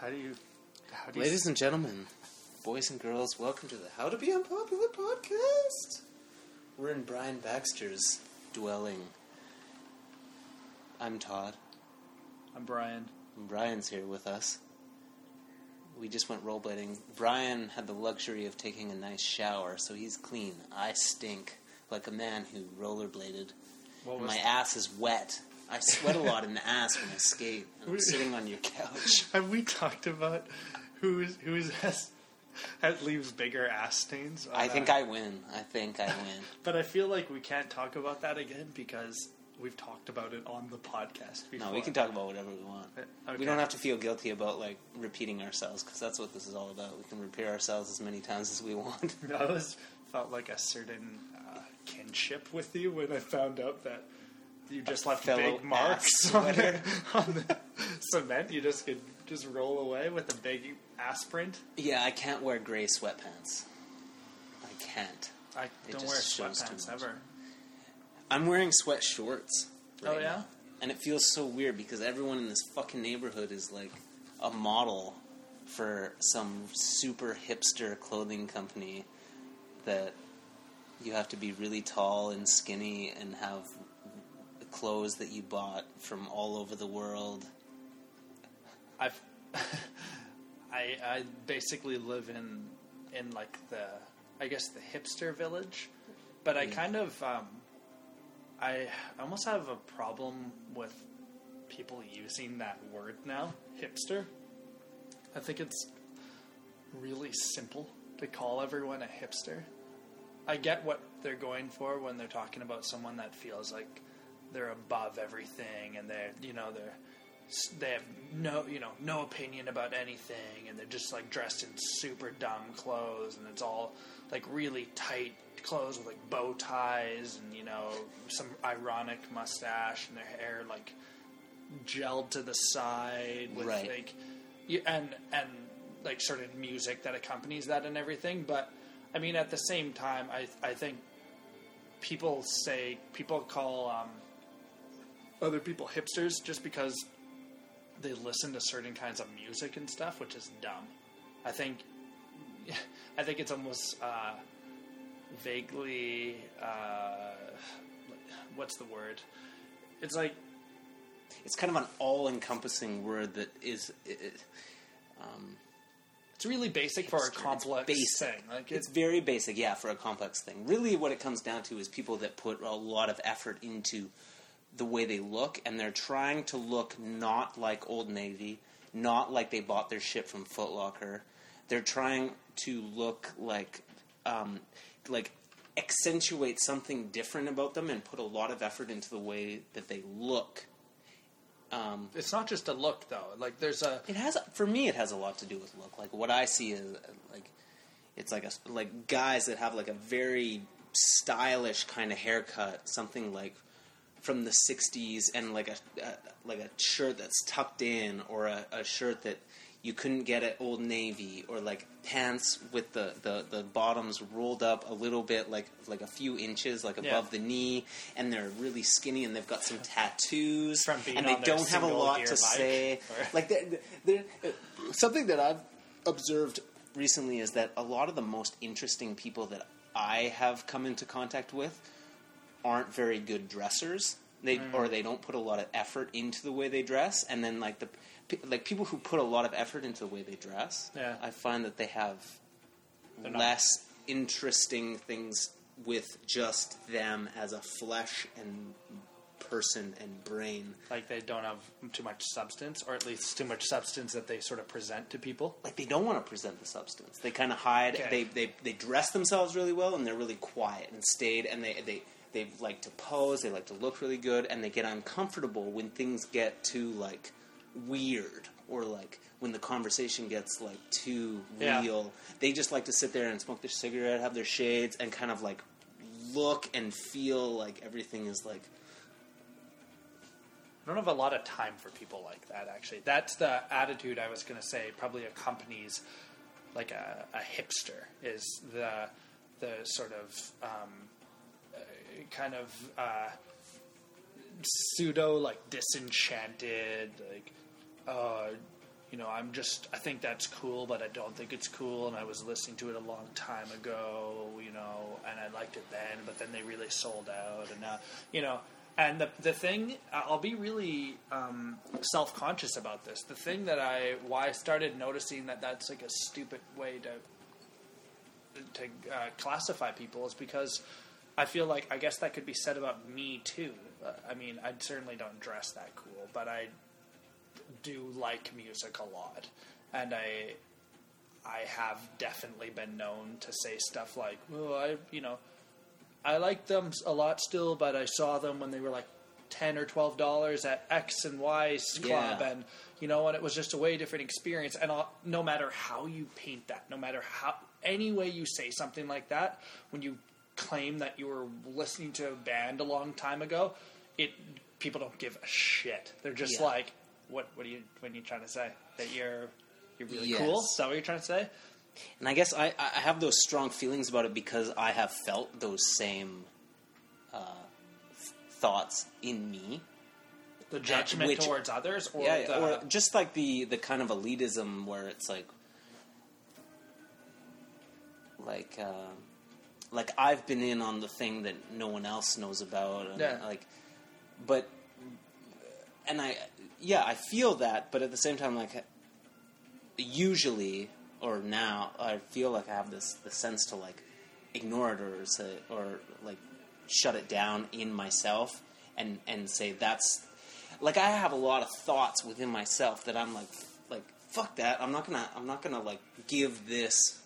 How do you? How do you? Ladies and gentlemen, boys and girls, welcome to the How to Be Unpopular podcast. We're in Brian Baxter's dwelling. I'm Todd. I'm Brian. and Brian's here with us. We just went rollerblading. Brian had the luxury of taking a nice shower, so he's clean. I stink like a man who rollerbladed. What And was? my ass is wet. I sweat a lot in the ass when I skate. And I'm sitting on your couch. Have we talked about who's who's has, has leaves bigger ass stains? on I think that? I win. I think I win. But I feel like we can't talk about that again because we've talked about it on the podcast before. No, we can talk about whatever we want. Okay. We don't have to feel guilty about like repeating ourselves because that's what this is all about. We can repeat ourselves as many times as we want. I was felt like a certain uh, kinship with you when I found out that you just left big marks on the, on the cement. You just could just roll away with a big ass print. yeah, I can't wear gray sweatpants. I can't. I It don't wear sweatpants ever. I'm wearing sweat shorts. Oh, yeah? now. And it feels so weird because everyone in this fucking neighborhood is like a model for some super hipster clothing company that you have to be really tall and skinny and have clothes that you bought from all over the world. I've I I basically live in in like the I guess the hipster village, but I kind of um, I almost have a problem with people using that word now, hipster. I think it's really simple to call everyone a hipster. I get what they're going for when they're talking about someone that feels like they're above everything and they're you know they're they have no you know no opinion about anything and they're just like dressed in super dumb clothes and it's all like really tight clothes with like bow ties and you know some ironic mustache and their hair like gelled to the side with Right. like and and like sort of music that accompanies that and everything but i mean at the same time i i think people say people call um, other people hipsters just because they listen to certain kinds of music and stuff, which is dumb. I think, I think it's almost uh, vaguely, uh, what's the word? It's like It's kind of an all-encompassing word that is. It, it- um, it's really basic for a it's complex basic. thing. Like it's very basic, yeah, for a complex thing. Really, what it comes down to is people that put a lot of effort into the way they look, and they're trying to look not like Old Navy, not like they bought their shit from Foot Locker. They're trying to look like, um, like accentuate something different about them and put a lot of effort into the way that they look. Um, it's not just a look though. Like there's a it has for me. It has a lot to do with look. Like what I see is like it's like a like guys that have like a very stylish kind of haircut, something like from the '60s, and like a, a like a shirt that's tucked in, or a, a shirt that you couldn't get at Old Navy, or like pants with the, the, the bottoms rolled up a little bit, like like a few inches, like Yeah. above the knee, and they're really skinny, and they've got some tattoos, and they don't have a lot to say. or- Like they're, they're, something that I've observed recently is that a lot of the most interesting people that I have come into contact with aren't very good dressers. They Mm. or they don't put a lot of effort into the way they dress, and then like the like people who put a lot of effort into the way they dress, Yeah. I find that they have They're not- less interesting things with just them as a flesh and person and brain. like they don't have too much substance, or at least too much substance that they sort of present to people. like they don't want to present the substance. They kind of hide. Okay. They, they they dress themselves really well, and they're really quiet and staid, and they they they like to pose. They like to look really good, and they get uncomfortable when things get too like weird or like when the conversation gets like too Yeah. real. They just like to sit there and smoke their cigarette, have their shades, and kind of like look and feel like everything is like I don't have a lot of time for people like that. Actually, that's the attitude I was going to say. Probably accompanies like a, a hipster is the the sort of um, kind of uh, pseudo like disenchanted like uh, you know, I'm just, I think that's cool, but I don't think it's cool. And I was listening to it a long time ago, you know, and I liked it then, but then they really sold out. And now, you know, and the, the thing, I'll be really um, self conscious about this. The thing that I, why I started noticing that that's like a stupid way to, to uh, classify people is because I feel like, I guess that could be said about me too. Uh, I mean, I certainly don't dress that cool, but I do like music a lot, and I I have definitely been known to say stuff like, "Well, I you know, I like them a lot still, but I saw them when they were like ten or twelve dollars at X and Y's club, Yeah. and you know, and it was just a way different experience. And I'll, no matter how you paint that, no matter how any way you say something like that, when you claim that you were listening to a band a long time ago, it people don't give a shit. They're just Yeah. like, what what are you what are you trying to say? That you're you're really Yes. cool? Is that what you're trying to say? And I guess I, I have those strong feelings about it because I have felt those same uh, th- thoughts in me. The judgment which- towards others, or yeah, the, or just like the the kind of elitism where it's like, like, uh, like I've been in on the thing that no one else knows about, and Yeah. like, but, and I, yeah, I feel that, but at the same time, like, usually or now, I feel like I have this the sense to like ignore it or say or like shut it down in myself and and say that's like I have a lot of thoughts within myself that I'm like like fuck that I'm not gonna I'm not gonna like give this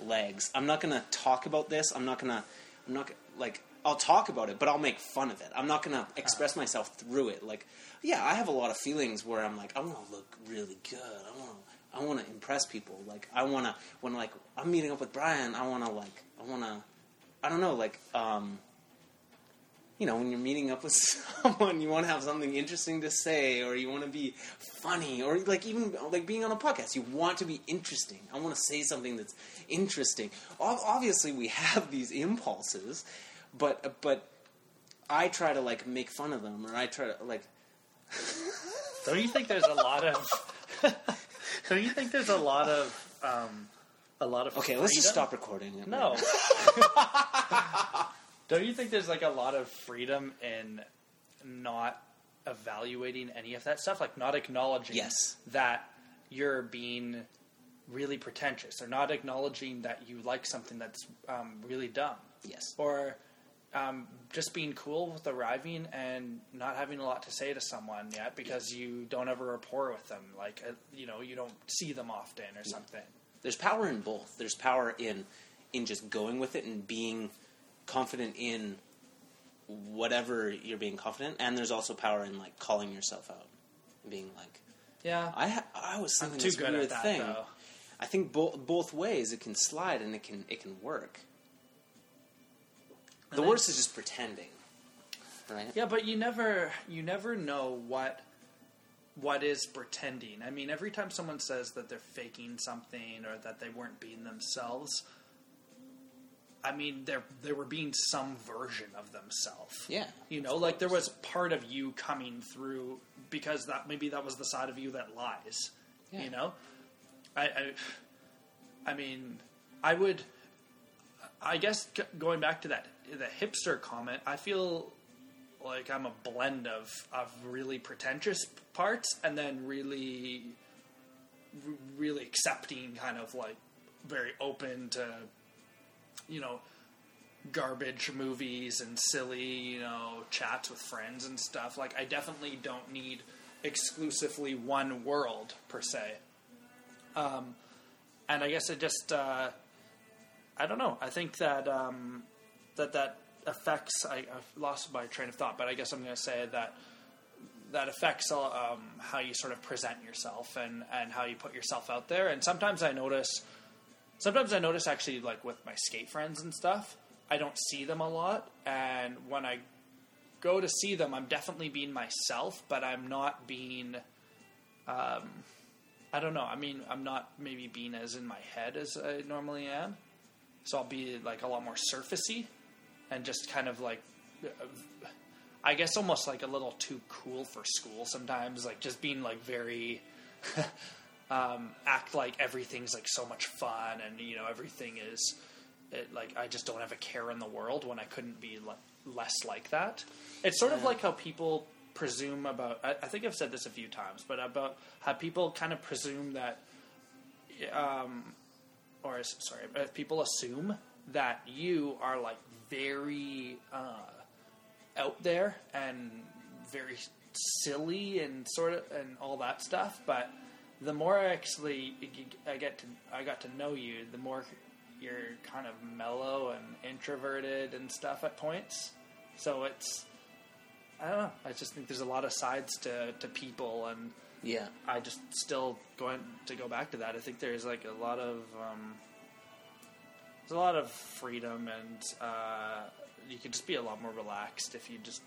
legs. I'm not gonna talk about this. I'm not gonna I'm not gonna, like I'll talk about it but I'll make fun of it. I'm not gonna express myself through it. Like yeah I have a lot of feelings where I'm like I want to look really good. I want to I want to impress people. Like I want to when like I'm meeting up with Brian I want to like I want to I don't know like um you know, when you're meeting up with someone, you want to have something interesting to say, or you want to be funny, or like even like being on a podcast, you want to be interesting. I want to say something that's interesting. Obviously, we have these impulses, but but I try to like make fun of them, or I try to like Don't you think there's a lot of? don't you think there's a lot of um, a lot of? okay, let's just stop recording. No. Don't you think there's like a lot of freedom in not evaluating any of that stuff, like not acknowledging Yes. that you're being really pretentious, or not acknowledging that you like something that's um, really dumb, Yes. or um, just being cool with arriving and not having a lot to say to someone yet because you don't have a rapport with them, like uh, you know you don't see them often or something. there's power in both. There's power in in just going with it and being confident in whatever you're being confident, and there's also power in like calling yourself out, and being like, Yeah, I ha- I was I'm thinking too this good weird at that thing. though. I think both both ways it can slide and it can it can work. The And then- worst is just pretending, right? Yeah, but you never you never know what what is pretending. I mean, every time someone says that they're faking something or that they weren't being themselves, I mean, they they were being some version of themselves. Yeah, You know, like there was part of you coming through because that maybe that was the side of you that lies. Yeah. You know, I, I, I mean, I would, I guess going back to that the hipster comment, I feel like I'm a blend of of really pretentious parts and then really, really accepting, kind of like very open to, you know, garbage movies and silly, you know, chats with friends and stuff. Like, I definitely don't need exclusively one world per se. Um, and I guess it just, uh, I don't know. I think that um, that that affects. I, I've lost my train of thought, but I guess I'm going to say that that affects um, how you sort of present yourself and and how you put yourself out there. And sometimes I notice sometimes I notice actually like with my skate friends and stuff, I don't see them a lot, and when I go to see them, I'm definitely being myself, but I'm not being. Um, I don't know. I mean, I'm not maybe being as in my head as I normally am, so I'll be like a lot more surfacey, and just kind of like. I guess almost like a little too cool for school sometimes, like just being like very um, act like everything's like so much fun and you know everything is it, like I just don't have a care in the world when I couldn't be le- less like that. It's sort of like how people presume about. I, I think I've said this a few times, but about how people kind of presume that, um, or sorry, people assume that you are like very uh, out there and very silly and sort of and all that stuff. But the more I actually I get to I got to know you, the more you're kind of mellow and introverted and stuff at points. So it's I don't know. I just think there's a lot of sides to to people and. Yeah. I just still going to go back to that. I think there's like a lot of um, there's a lot of freedom, and uh, you can just be a lot more relaxed if you just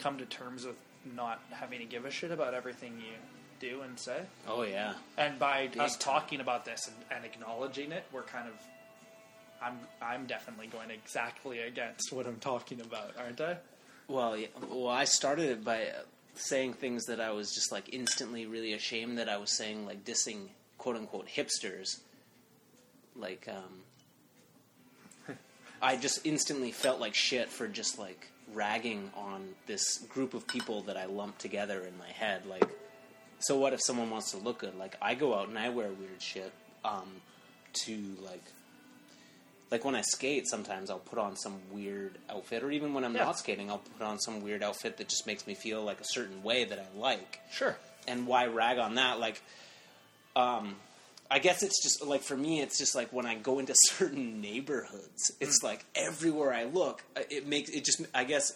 come to terms with not having to give a shit about everything you do and say. Oh yeah. And by Big us time. talking about this and, and acknowledging it, we're kind of I'm I'm definitely going exactly against what I'm talking about, aren't I? Well, yeah, well, I started it by saying things that I was just like instantly really ashamed that I was saying, like dissing quote unquote hipsters. Like, um, I just instantly felt like shit for just like ragging on this group of people that I lumped together in my head. Like, so what if someone wants to look good? Like, I go out and I wear weird shit um, to like like when I skate, sometimes I'll put on some weird outfit, or even when I'm Yeah. not skating, I'll put on some weird outfit that just makes me feel like a certain way that I like. Sure. And why rag on that? Like, um, I guess it's just like for me, it's just like when I go into certain neighborhoods, it's like everywhere I look, uh, it makes it just. I guess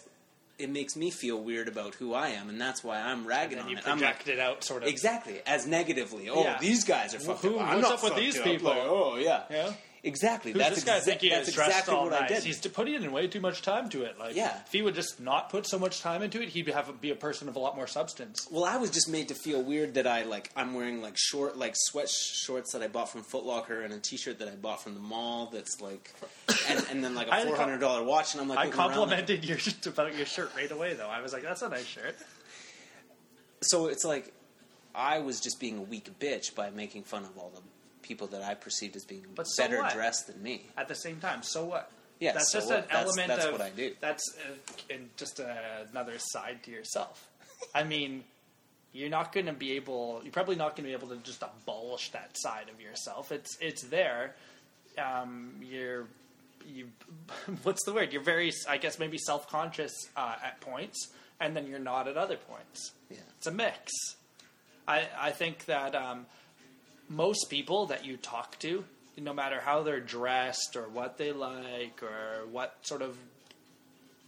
it makes me feel weird about who I am, and that's why I'm ragging And on you it. I'm like, it out sort of Exactly, as negatively. Oh, Yeah. these guys are Well, fucked who- up. I'm what's not up with these up. people? Like, oh, yeah. Yeah. Exactly. Who's that's this guy exa- think he that's dressed exactly all what I did. He's putting in way too much time to it. Like, Yeah. if he would just not put so much time into it, he'd have be a person of a lot more substance. well, I was just made to feel weird that I like I'm wearing like short like sweat shorts that I bought from Foot Locker and a T-shirt that I bought from the mall. That's like, and, and then like a four hundred dollar watch, and I'm like, I looking around, like- complimented your about your shirt right away, though. I was like, "That's a nice shirt." so it's like I was just being a weak bitch by making fun of all the people that I perceived as being But so better what? dressed than me. At the same time, so what? Yeah, that's so just what? an That's- element that's of what I do. That's uh, just uh, another side to yourself. I mean, you're not going to be able. You're probably not going to be able to just abolish that side of yourself. It's it's there. Um, you're you. What's the word? You're very. I guess maybe self conscious uh, at points, and then you're not at other points. Yeah. It's a mix. I I think that um, most people that you talk to, no matter how they're dressed or what they like or what sort of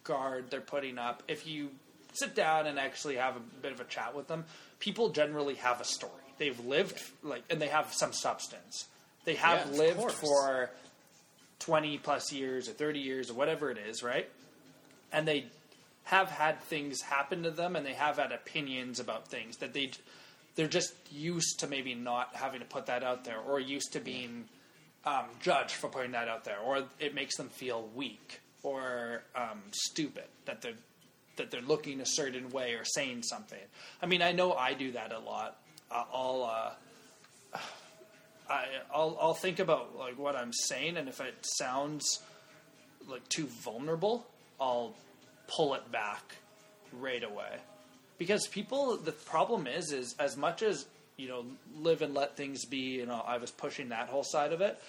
guard they're putting up, if you sit down and actually have a bit of a chat with them, people generally have a story. They've lived like, and they have some substance. They have Yeah, lived for twenty plus years or thirty years or whatever it is, right? And they have had things happen to them, and they have had opinions about things that they they're just used to maybe not having to put that out there, or used to being um, judged for putting that out there, or it makes them feel weak or um, stupid that they're that they're looking a certain way or saying something. I mean, I know I do that a lot. Uh, I'll uh, I, I'll I'll think about like what I'm saying, and if it sounds like too vulnerable, I'll pull it back right away. Because people, the problem is, is as much as you know, live and let things be. You know, I was pushing that whole side of it.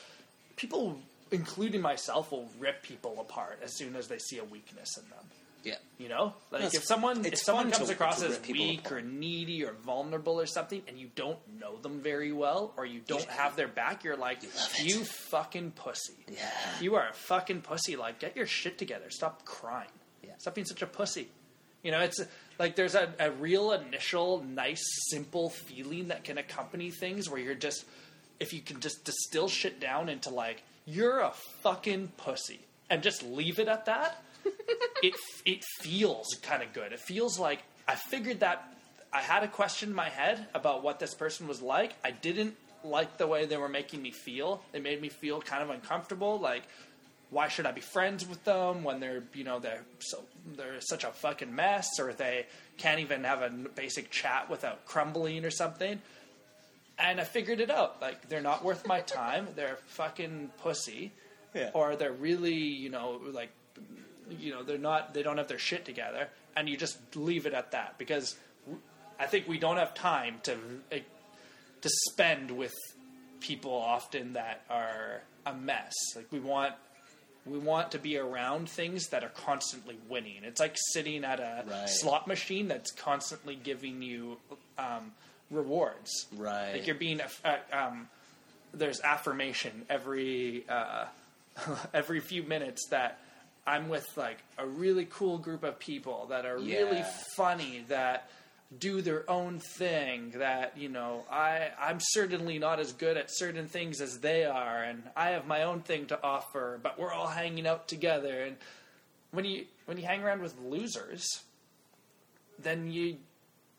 People, including myself, will rip people apart as soon as they see a weakness in them. Yeah. You know, like if someone if someone comes to- across to as weak or needy or vulnerable or something, and you don't know them very well, or you don't have their back, you're like, it. you fucking pussy. Yeah. You are a fucking pussy. Like, get your shit together. Stop crying. Yeah. Stop being such a pussy. You know, it's like there's a, a real initial, nice, simple feeling that can accompany things where you're just, if you can just distill shit down into like, you're a fucking pussy, and just leave it at that, it it feels kind of good. It feels like I figured that I had a question in my head about what this person was like. I didn't like the way they were making me feel. It made me feel kind of uncomfortable. Like, why should I be friends with them when they're you know they're so they're such a fucking mess, or they can't even have a basic chat without crumbling or something. and I figured it out. Like they're not worth my time. They're fucking pussy, Yeah. or they're really you know like you know they're not they don't have their shit together, and you just leave it at that because I think we don't have time to to spend with people often that are a mess. Like we want we want to be around things that are constantly winning. It's like sitting at a Right. slot machine that's constantly giving you um, rewards. Right. Like you're being uh, um, there's affirmation every uh, every few minutes that I'm with like a really cool group of people that are really funny that do their own thing that you know I I'm certainly not as good at certain things as they are and I have my own thing to offer but we're all hanging out together and when you when you hang around with losers then you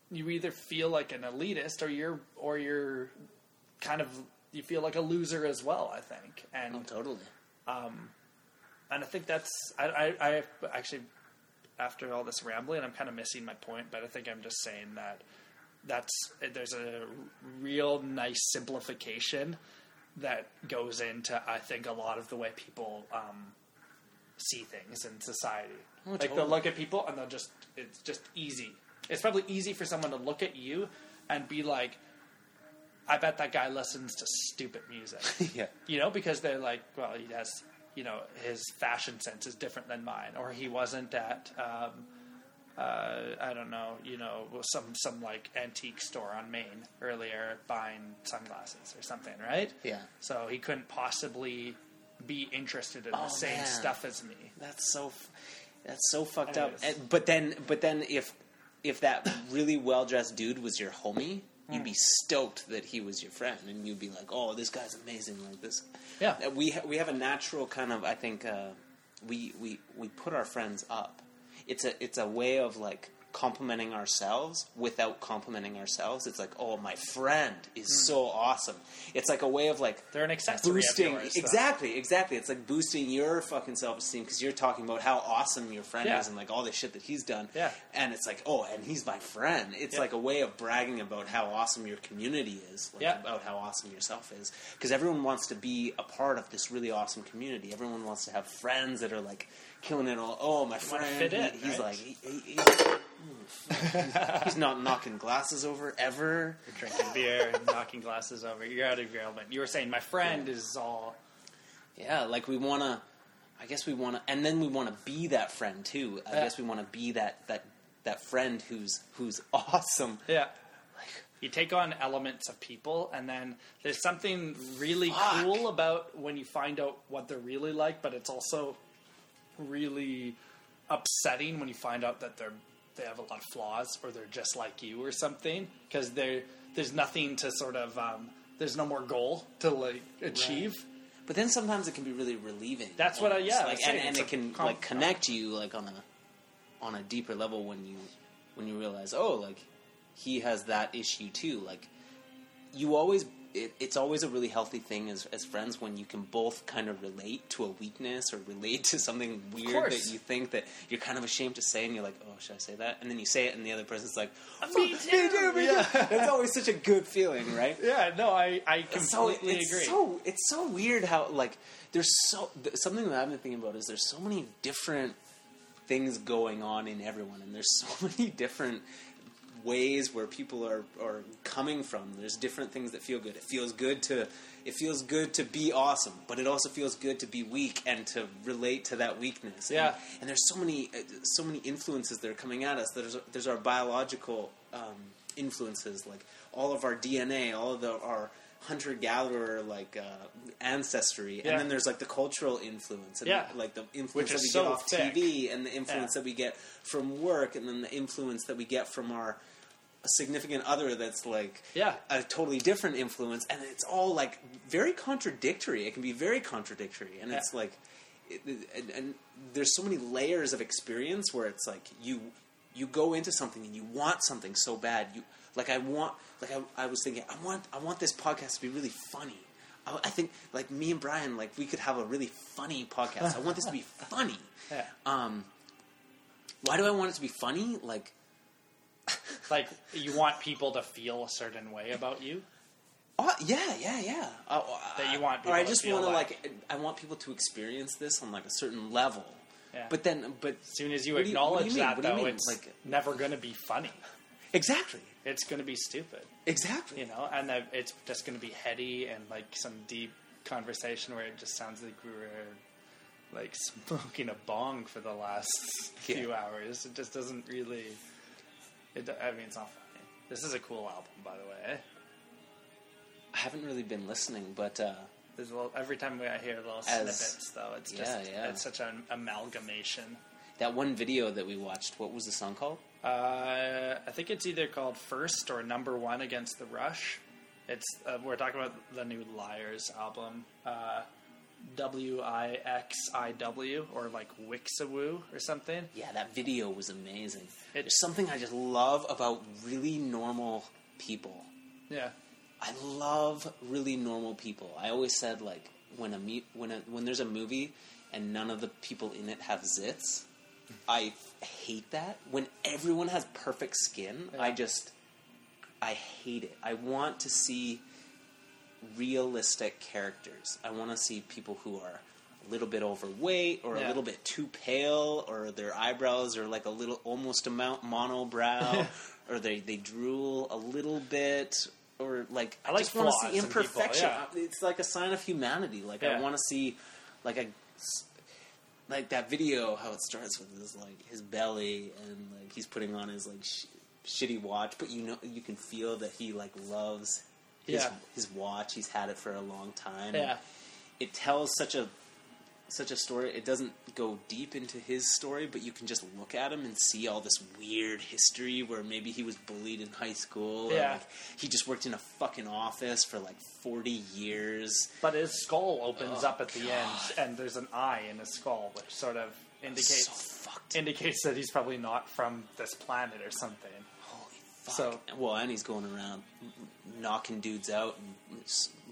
you either feel like an elitist or you're or you're kind of you feel like a loser as well I think and Oh, totally. Um and I think that's I, I, I actually after all this rambling, I'm kind of missing my point, but I think I'm just saying that that's there's a real nice simplification that goes into I think a lot of the way people um, see things in society. like they'll look at people and they'll just it's just easy. It's probably easy for someone to look at you and be like, "I bet that guy listens to stupid music." yeah. you know, because they're like, well, he has, you know, his fashion sense is different than mine, or he wasn't at, um, uh, I don't know, you know, some some like antique store on Main earlier buying sunglasses or something, right? Yeah. So he couldn't possibly be interested in Oh, the same man. stuff as me. That's so. That's so fucked Anyways. up. And, but then, but then, if if that really well dressed dude was your homie, you'd be stoked that he was your friend, and you'd be like, "Oh, this guy's amazing!" Like this. Yeah. We ha- we have a natural kind of. I think uh, we we we put our friends up. It's a it's a way of like complimenting ourselves without complimenting ourselves. It's like, oh, my friend is hmm. so awesome. It's like a way of like They're an accessory. boosting of yours, exactly exactly it's like boosting your fucking self-esteem because you're talking about how awesome your friend Yeah. is and like all the shit that he's done Yeah. and it's like oh and he's my friend it's Yeah. like a way of bragging about how awesome your community is like Yeah. about how awesome yourself is because everyone wants to be a part of this really awesome community everyone wants to have friends that are like killing it all oh my friend fit in, he- he's right? like he, he, he's, he's not knocking glasses over ever Drinking beer and knocking glasses over. You're out of your element. You were saying my friend is all. Yeah, like we want to. I guess we want to, and then we want to be that friend too. I Yeah. guess we want to be that that that friend who's who's awesome. Yeah. Like, You take on elements of people, and then there's something really Fuck. cool about when you find out what they're really like, but it's also really upsetting when you find out that they're they have a lot of flaws or they're just like you or something because they there's nothing to sort of um, there's no more goal to like achieve. But then sometimes it can be really relieving. That's what I- yeah, like, and, and it can com- like connect you like on a on a deeper level when you when you realize oh like he has that issue too. Like you always. It, it's always a really healthy thing as, as friends when you can both kind of relate to a weakness or relate to something weird that you think that you're kind of ashamed to say and you're like, oh, should I say that? And then you say it and the other person's like, uh, Me "Oh, too." me too, me Yeah. too. It's always such a good feeling, right? Yeah, no, I I It's so completely it's agree. so it's so weird how like there's so th- something that I've been thinking about is there's so many different things going on in everyone, and there's so many different ways where people are are coming from. There's different things that feel good. It feels good to it feels good to be awesome, but it also feels good to be weak and to relate to that weakness. Yeah. And, and there's so many uh, so many influences that are coming at us. There's there's our biological um, influences, like all of our DNA, all of the, our hunter gatherer like uh, ancestry, Yeah. and then there's like the cultural influence, and Yeah. like the influence that we so get off thick. TV, and the influence Yeah. that we get from work, and then the influence that we get from our significant other that's like Yeah. a totally different influence and it's all like very contradictory it can be very contradictory and Yeah. it's like it, and, and there's so many layers of experience where it's like you you go into something and you want something so bad you like i want like i, I was thinking i want i want this podcast to be really funny I, I think like me and brian like we could have a really funny podcast i want this to be funny Yeah. um why do i want it to be funny like Like you want people to feel a certain way about you. Oh, yeah, yeah, yeah. Uh, That you want or I just want to like- like. I want people to experience this on like a certain level. Yeah. But then, but As soon as you do you- acknowledge you that, What do you though, it's Like- never going to be funny. exactly, It's going to be stupid, exactly. you know, and it's just going to be heady and like some deep conversation where it just sounds like we were like smoking a bong for the last Yeah. few hours. It just doesn't really. It, I mean, it's not funny. This is a cool album, by the way. eh? I haven't really been listening, but uh, There's little, every time I hear little As- snippets, though, it's yeah, just yeah. it's such an amalgamation. that one video that we watched, what was the song called? Uh, I think it's either called First or Number One Against the Rush. It's uh, we're talking about the new Liars album, uh, W I X I W or like Wixawoo or something. Yeah, that video was amazing. It- There's something I just love about really normal people. Yeah, I love really normal people. I always said like when a when a, when there's a movie and none of the people in it have zits, I hate that. When everyone has perfect skin, I just I hate it. I want to see realistic characters. I want to see people who are a little bit overweight or a little bit too pale or their eyebrows are like a little almost a mount monobrow or they they drool a little bit or like I like just want to see in people, imperfection. yeah. Uh, it's like a sign of humanity. Like Yeah. I want to see like a like that video how it starts with his like his belly and like he's putting on his like sh- shitty watch but you know you can feel that he like loves his Yeah. his watch. He's had it for a long time. Yeah, it tells such a such a story. It doesn't go deep into his story but you can just look at him and see all this weird history where maybe he was bullied in high school Yeah. like, he just worked in a fucking office for like 40 years. But his skull opens Oh, up at the oh, end, and there's an eye in his skull, which sort of indicates so indicates that he's probably not from this planet or something. Fuck. So- well, and he's going around knocking dudes out and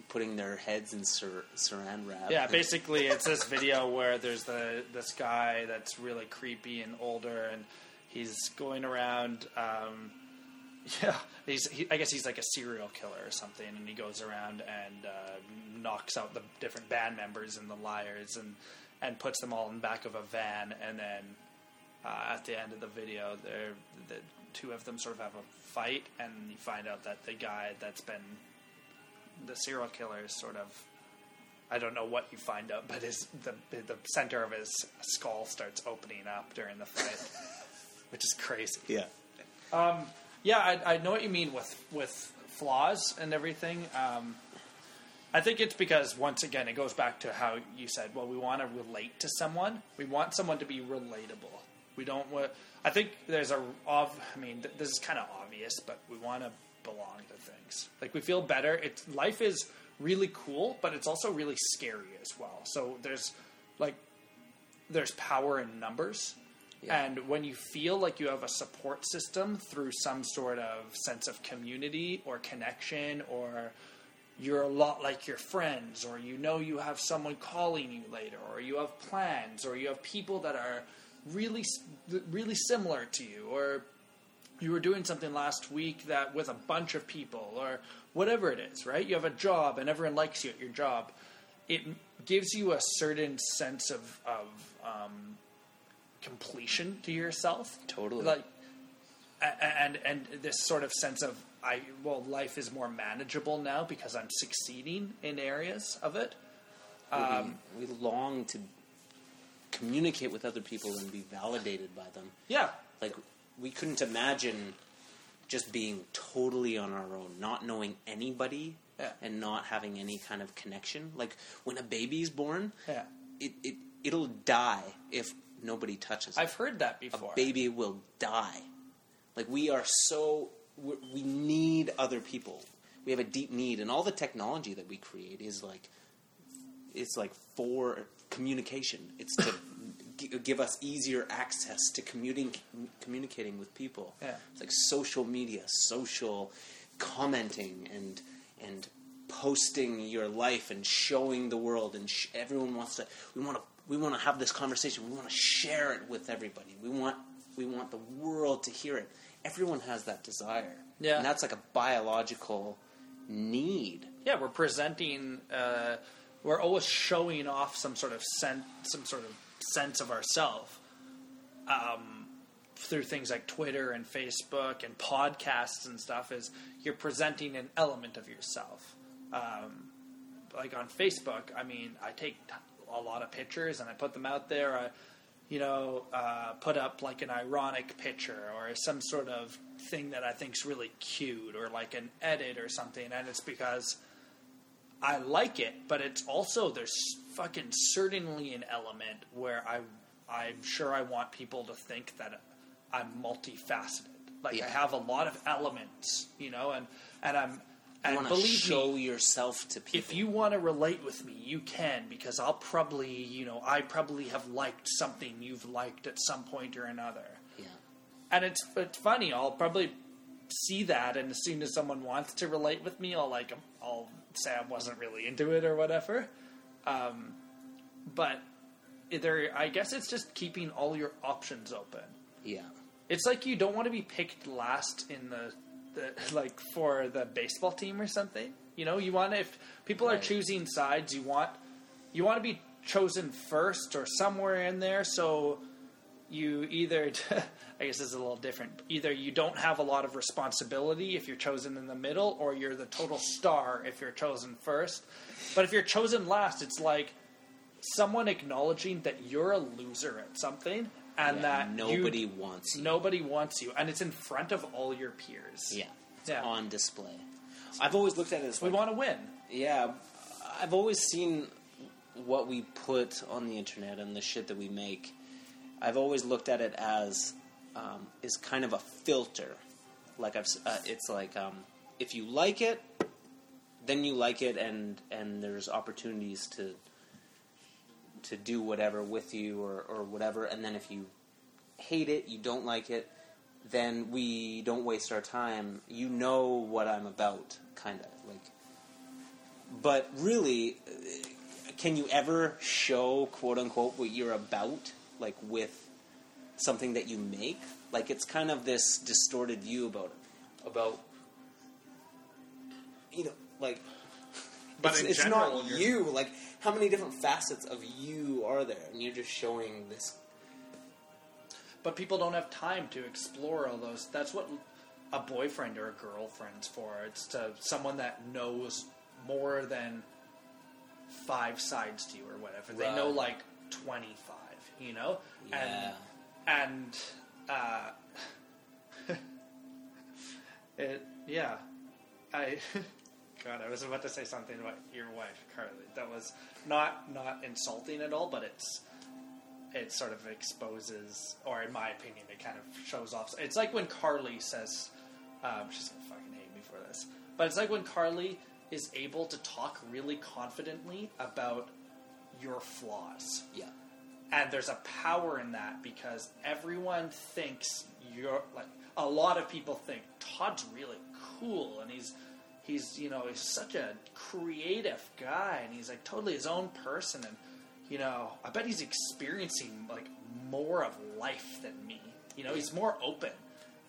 putting their heads in sar- saran wrap. Yeah, basically, it's this video where there's the this guy that's really creepy and older, and he's going around. Um, yeah, he's he, I guess he's like a serial killer or something, and he goes around and uh, knocks out the different band members and the liars, and and puts them all in the back of a van, and then uh, at the end of the video, they're the two of them sort of have a fight, and you find out that the guy that's been the serial killer is sort of I don't know what you find out, but his the the center of his skull starts opening up during the fight, which is crazy. yeah. Yeah, I, I know what you mean with with flaws and everything. Um, I think it's because once again it goes back to how you said. Well, we want to relate to someone. We want someone to be relatable. We don't want. I think there's a. I mean, th- this is kind of obvious, but we want to belong to things. Like we feel better. It's life is really cool, but it's also really scary as well. So there's like there's power in numbers. Yeah. And when you feel like you have a support system through some sort of sense of community or connection, or you're a lot like your friends, or you know you have someone calling you later, or you have plans, or you have people that are really, really similar to you, or you were doing something last week that with a bunch of people or whatever it is, right? You have a job and everyone likes you at your job. It gives you a certain sense of of um, completion to yourself. Totally. Like and and this sort of sense of I well life is more manageable now because I'm succeeding in areas of it. Um, we, we long to communicate with other people and be validated by them. Yeah. Like we couldn't imagine just being totally on our own, not knowing anybody Yeah. and not having any kind of connection. Like when a baby's born, Yeah. it, it it'll die if nobody touches it. I've heard that before. a baby will die. Like we are so we need other people. We have a deep need, and all the technology that we create is like it's like for communication. It's to gi- give us easier access to commuting, communicating with people. Yeah. It's like social media, social commenting, and and posting your life and showing the world. And sh- everyone wants to. We want to. We want to have this conversation. We want to share it with everybody. We want. We want the world to hear it. Everyone has that desire. Yeah. And that's like a biological need. yeah, we're presenting. Uh, we're always showing off some sort of sense, some sort of sense of ourselves um, through things like Twitter and Facebook and podcasts and stuff. Is you're presenting an element of yourself. Um, like on Facebook, I mean, I take a lot of pictures and I put them out there. I, you know, uh, put up like an ironic picture or some sort of thing that I think's really cute or like an edit or something, and it's because I like it, but it's also there's fucking certainly an element where I I'm sure I want people to think that I'm multifaceted. Like Yeah. I have a lot of elements, you know, and and I'm You and to believe show me, yourself to people. if you want to relate with me, you can because I'll probably, you know, I probably have liked something you've liked at some point or another. yeah. And it's it's funny. I'll probably see that, and as soon as someone wants to relate with me, I'll like I'll say I wasn't really into it or whatever. Um, but there, I guess it's just keeping all your options open. Yeah. It's like you don't want to be picked last in the, the like for the baseball team or something. You know, you want to, if people are choosing sides, you want you want to be chosen first or somewhere in there. So you either, I guess this is a little different. Either you don't have a lot of responsibility if you're chosen in the middle, or you're the total star if you're chosen first. But if you're chosen last, it's like someone acknowledging that you're a loser at something and Yeah, that you- nobody wants you. Nobody wants you, and it's in front of all your peers. Yeah. It's Yeah. on display. I've always looked at it as We like, want to win. yeah, I've always seen what we put on the internet and the shit that we make. I've always looked at it as um, is kind of a filter. Like I've, uh, it's like um, if you like it, then you like it, and and there's opportunities to to do whatever with you or or whatever. And then if you hate it, you don't like it, then we don't waste our time. You know what I'm about, kind of like. But really, uh, can you ever show quote unquote what you're about, like with something that you make? Like it's kind of this distorted view about it, about you know, like. But it's, in it's general, not you're- Like, how many different facets of you are there? And you're just showing this But people don't have time to explore all those. That's what a boyfriend or a girlfriend's for. It's to someone that knows more than five sides to you or whatever. They know like twenty five. You know, Yeah. and and uh, it yeah, I. God, I was about to say something about your wife, Carly. That was not not insulting at all, but it's it sort of exposes, or in my opinion, it kind of shows off. It's like when Carly says, um, she's gonna fucking hate me for this, but it's like when Carly is able to talk really confidently about your flaws. Yeah. And there's a power in that because everyone thinks you're like a lot of people think Todd's really cool and he's he's you know he's such a creative guy and he's like totally his own person and you know I bet he's experiencing like more of life than me. You know, he's more open.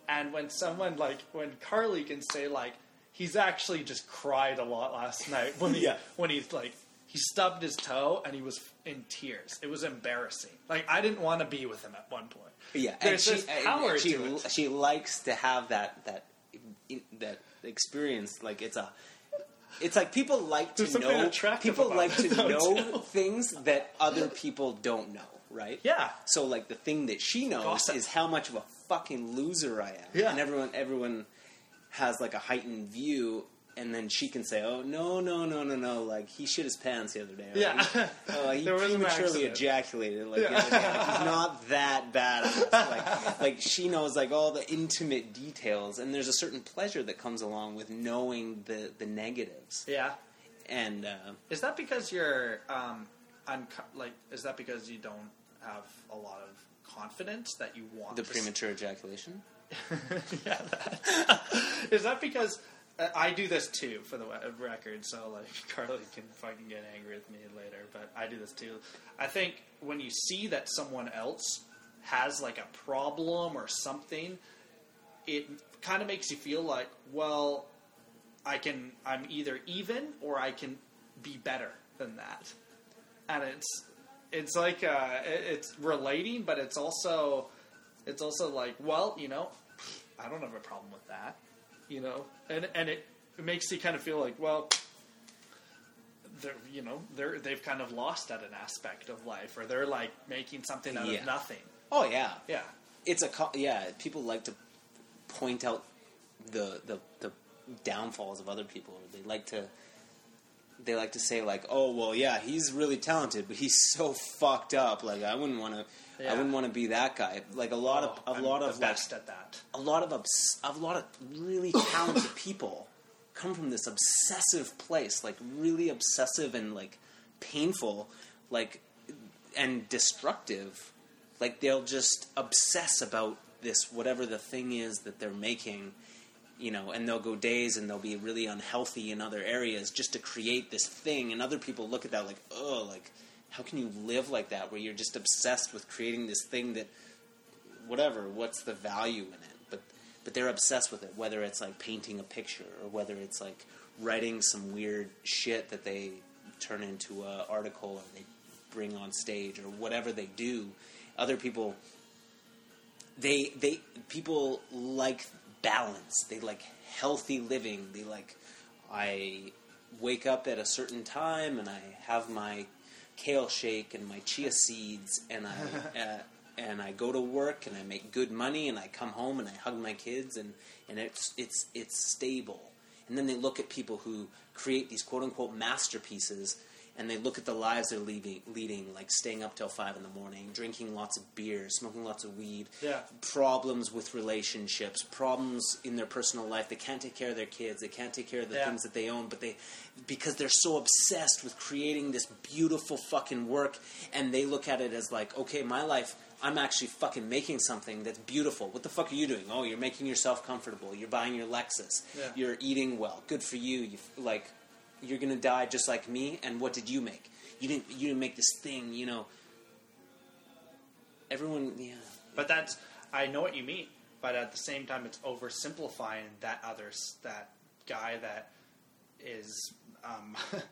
And when someone like when Carly can say like he's actually just cried a lot last night when he Yeah. when he's like he stubbed his toe and he was in tears. It was embarrassing. Like I didn't want to be with him at one point. Yeah, There's and she, power and she, to it. she likes to have that that that experience. Like it's a, it's like people like There's to know. People like to know things that other people don't know, right? Yeah. So like the thing that she knows Gossip. is how much of a fucking loser I am. Yeah. And everyone everyone has like a heightened view. And then she can say, "Oh no, no, no, no, no! Like he shit his pants the other day. or Yeah. he, oh, he prematurely ejaculated. Like, Yeah. the other day. Like, he's not that badass. Like, like she knows like all the intimate details, and there's a certain pleasure that comes along with knowing the the negatives. Yeah. And uh, Is that because you're um unco- like is that because you don't have a lot of confidence that you want the to s- premature ejaculation. yeah, that. is that because I do this too for the record? So like Carly can fucking get angry with me later, but I do this too. I think when you see that someone else has like a problem or something, it kind of makes you feel like, well, I can I'm either even or I can be better than that, and it's it's like uh, it's relating, but it's also it's also like well, you know, I don't have a problem with that, you know, and and it, it makes you kind of feel like well. They're, you know, they're they've kind of lost at an aspect of life, or they're like making something out Yeah. of nothing. Oh yeah, Yeah, it's a yeah. People like to point out the the the downfalls of other people. Or they like to they like to say like, oh well, yeah, he's really talented, but he's so fucked up. Like I wouldn't want to. Yeah. I wouldn't want to be that guy. Like a lot Oh, of a I'm lot of like, best at that. a lot of obs- a lot of really talented people come from this obsessive place, like really obsessive and like painful, like and destructive. Like they'll just obsess about this whatever the thing is that they're making, you know, and they'll go days and they'll be really unhealthy in other areas just to create this thing and other people look at that like, "Oh, like how can you live like that where you're just obsessed with creating this thing that whatever, what's the value in it? But but they're obsessed with it, whether it's like painting a picture or whether it's like writing some weird shit that they turn into an article or they bring on stage or whatever they do. Other people they they people like balance. They like healthy living. They like I wake up at a certain time and I have my kale shake and my chia seeds and I uh, and I go to work and I make good money and I come home and I hug my kids and and it's it's it's stable. And then they look at people who create these quote unquote masterpieces and they look at the lives they're leading, leading like staying up till five in the morning, drinking lots of beer, smoking lots of weed, Yeah. problems with relationships, problems in their personal life. They can't take care of their kids. They can't take care of the Yeah. things that they own, but they because they're so obsessed with creating this beautiful fucking work and they look at it as like, okay, my life I'm actually fucking making something that's beautiful. What the fuck are you doing? Oh, you're making yourself comfortable. You're buying your Lexus. Yeah. You're eating well. Good for you. You like you're to die just like me and what did you make? You didn't you didn't make this thing, you know. Everyone, yeah. But that's I know what you mean. But at the same time, it's oversimplifying that others that guy that is um,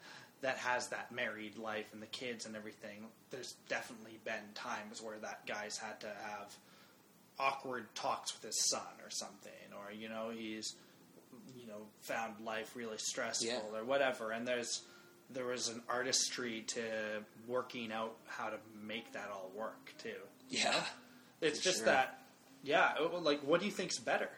that has that married life and the kids and everything. There's definitely been times where that guy's had to have awkward talks with his son or something, or you know he's you know found life really stressful Yeah. or whatever. And there's there was an artistry to working out how to make that all work too. Yeah. It's just sure. that, yeah. uh, Like, what do you think's better?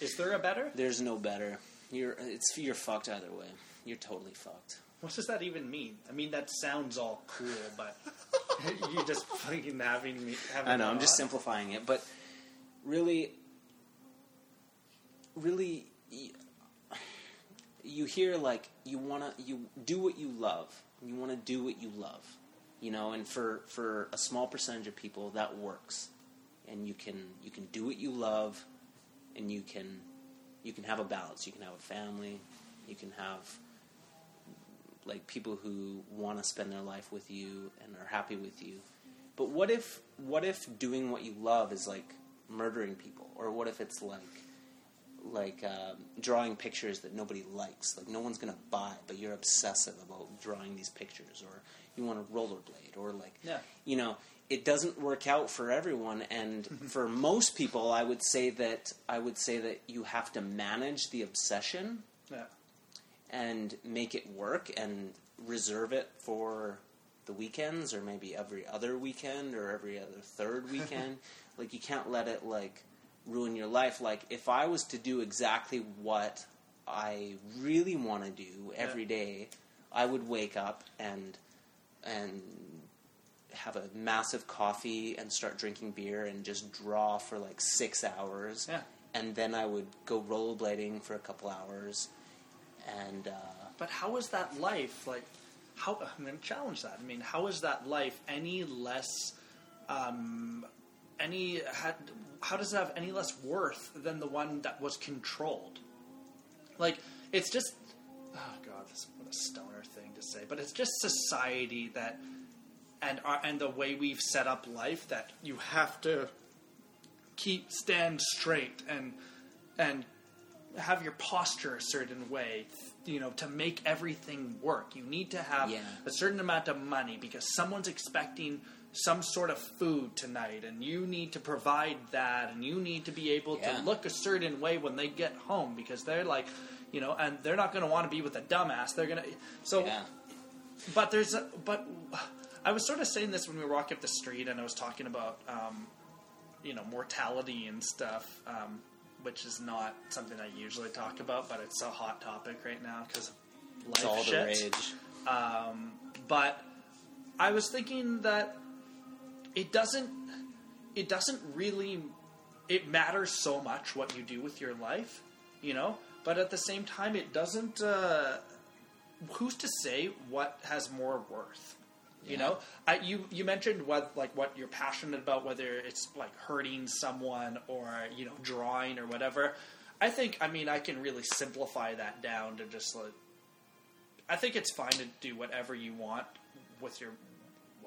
Is there a better? There's no better. You're it's you're fucked either way. You're totally fucked. What does that even mean? I mean, that sounds all cool, but you're just fucking having me. Having I know. I'm just simplifying it, but really, really, you hear like you wanna you do what you love. You want to do what you love, you know. And for for a small percentage of people, that works, and you can you can do what you love, and you can you can have a balance. You can have a family. You can have like people who want to spend their life with you and are happy with you. But what if what if doing what you love is like murdering people, or what if it's like like um, drawing pictures that nobody likes, like no one's gonna buy, but you're obsessive about drawing these pictures, or you want to rollerblade, or like Yeah. you know, it doesn't work out for everyone, and for most people, I would say that I would say that you have to manage the obsession Yeah. and make it work and reserve it for the weekends or maybe every other weekend or every other third weekend. like you can't let it like ruin your life. Like if I was to do exactly what I really want to do every Yeah. day, I would wake up and and have a massive coffee and start drinking beer and just draw for like six hours. Yeah. And then I would go rollerblading for a couple hours and uh, But how is that life like? How I'm going to challenge that. I mean, how is that life any less? Um, any had? How does it have any less worth than the one that was controlled? Like it's just. Oh God, this what a stoner thing to say. But it's just society that, and our, and the way we've set up life that you have to keep stand straight and and have your posture a certain way, you know, to make everything work. You need to have Yeah. a certain amount of money because someone's expecting some sort of food tonight and you need to provide that and you need to be able Yeah. to look a certain way when they get home because they're like you know and they're not going to want to be with a dumbass they're going to so Yeah. but there's a, but I was sort of saying this when we were walking up the street and I was talking about um, you know mortality and stuff um, which is not something I usually talk about but it's a hot topic right now because life It's all the rage. Um, but I was thinking that it doesn't it doesn't really it matters so much what you do with your life, you know. But at the same time, it doesn't. Uh, who's to say what has more worth? You Yeah. know, I, you you mentioned what like what you're passionate about, whether it's like hurting someone or you know drawing or whatever. I think I mean I can really simplify that down to just like I think it's fine to do whatever you want with your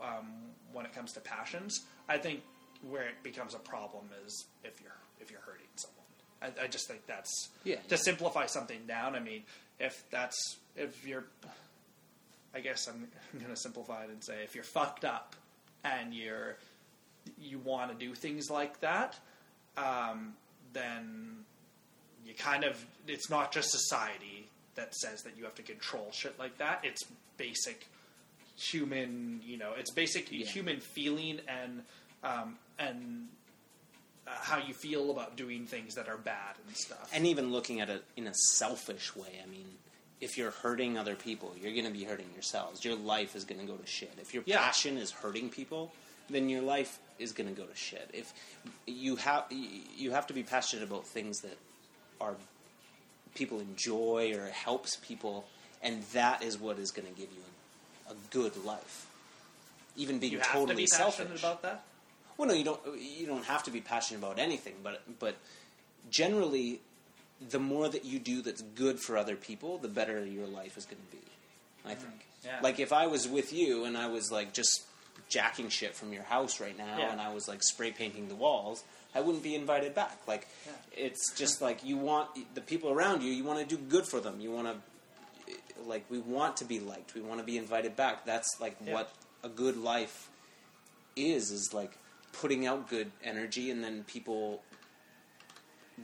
um, when it comes to passions. I think where it becomes a problem is if you're if you're hurting someone. I, I just think that's Yeah. to simplify something down. I mean, if that's if you're, I guess I'm, I'm going to simplify it and say if you're fucked up and you're you want to do things like that, um, then you kind of it's not just society that says that you have to control shit like that. It's basic human, you know, it's basic Yeah. human feeling and um, and uh, how you feel about doing things that are bad and stuff. And even looking at it in a selfish way, I mean, if you're hurting other people, you're going to be hurting yourselves. Your life is going to go to shit. If your Yeah. passion is hurting people, then your life is going to go to shit. If you have you have to be passionate about things that are people enjoy or helps people, and that is what is going to give you a, a good life. Even being you have totally to be selfish. passionate about that. Well, no, you don't. You don't have to be passionate about anything, but but generally, the more that you do that's good for other people, the better your life is going to be. I think. Mm-hmm. yeah. Like if I was with you and I was like just jacking shit from your house right now, Yeah. and I was like spray painting the walls, I wouldn't be invited back. Like Yeah. it's just like you want the people around you. You want to do good for them. You want to like we want to be liked. We want to be invited back. That's like Yeah. what a good life is is like putting out good energy and then people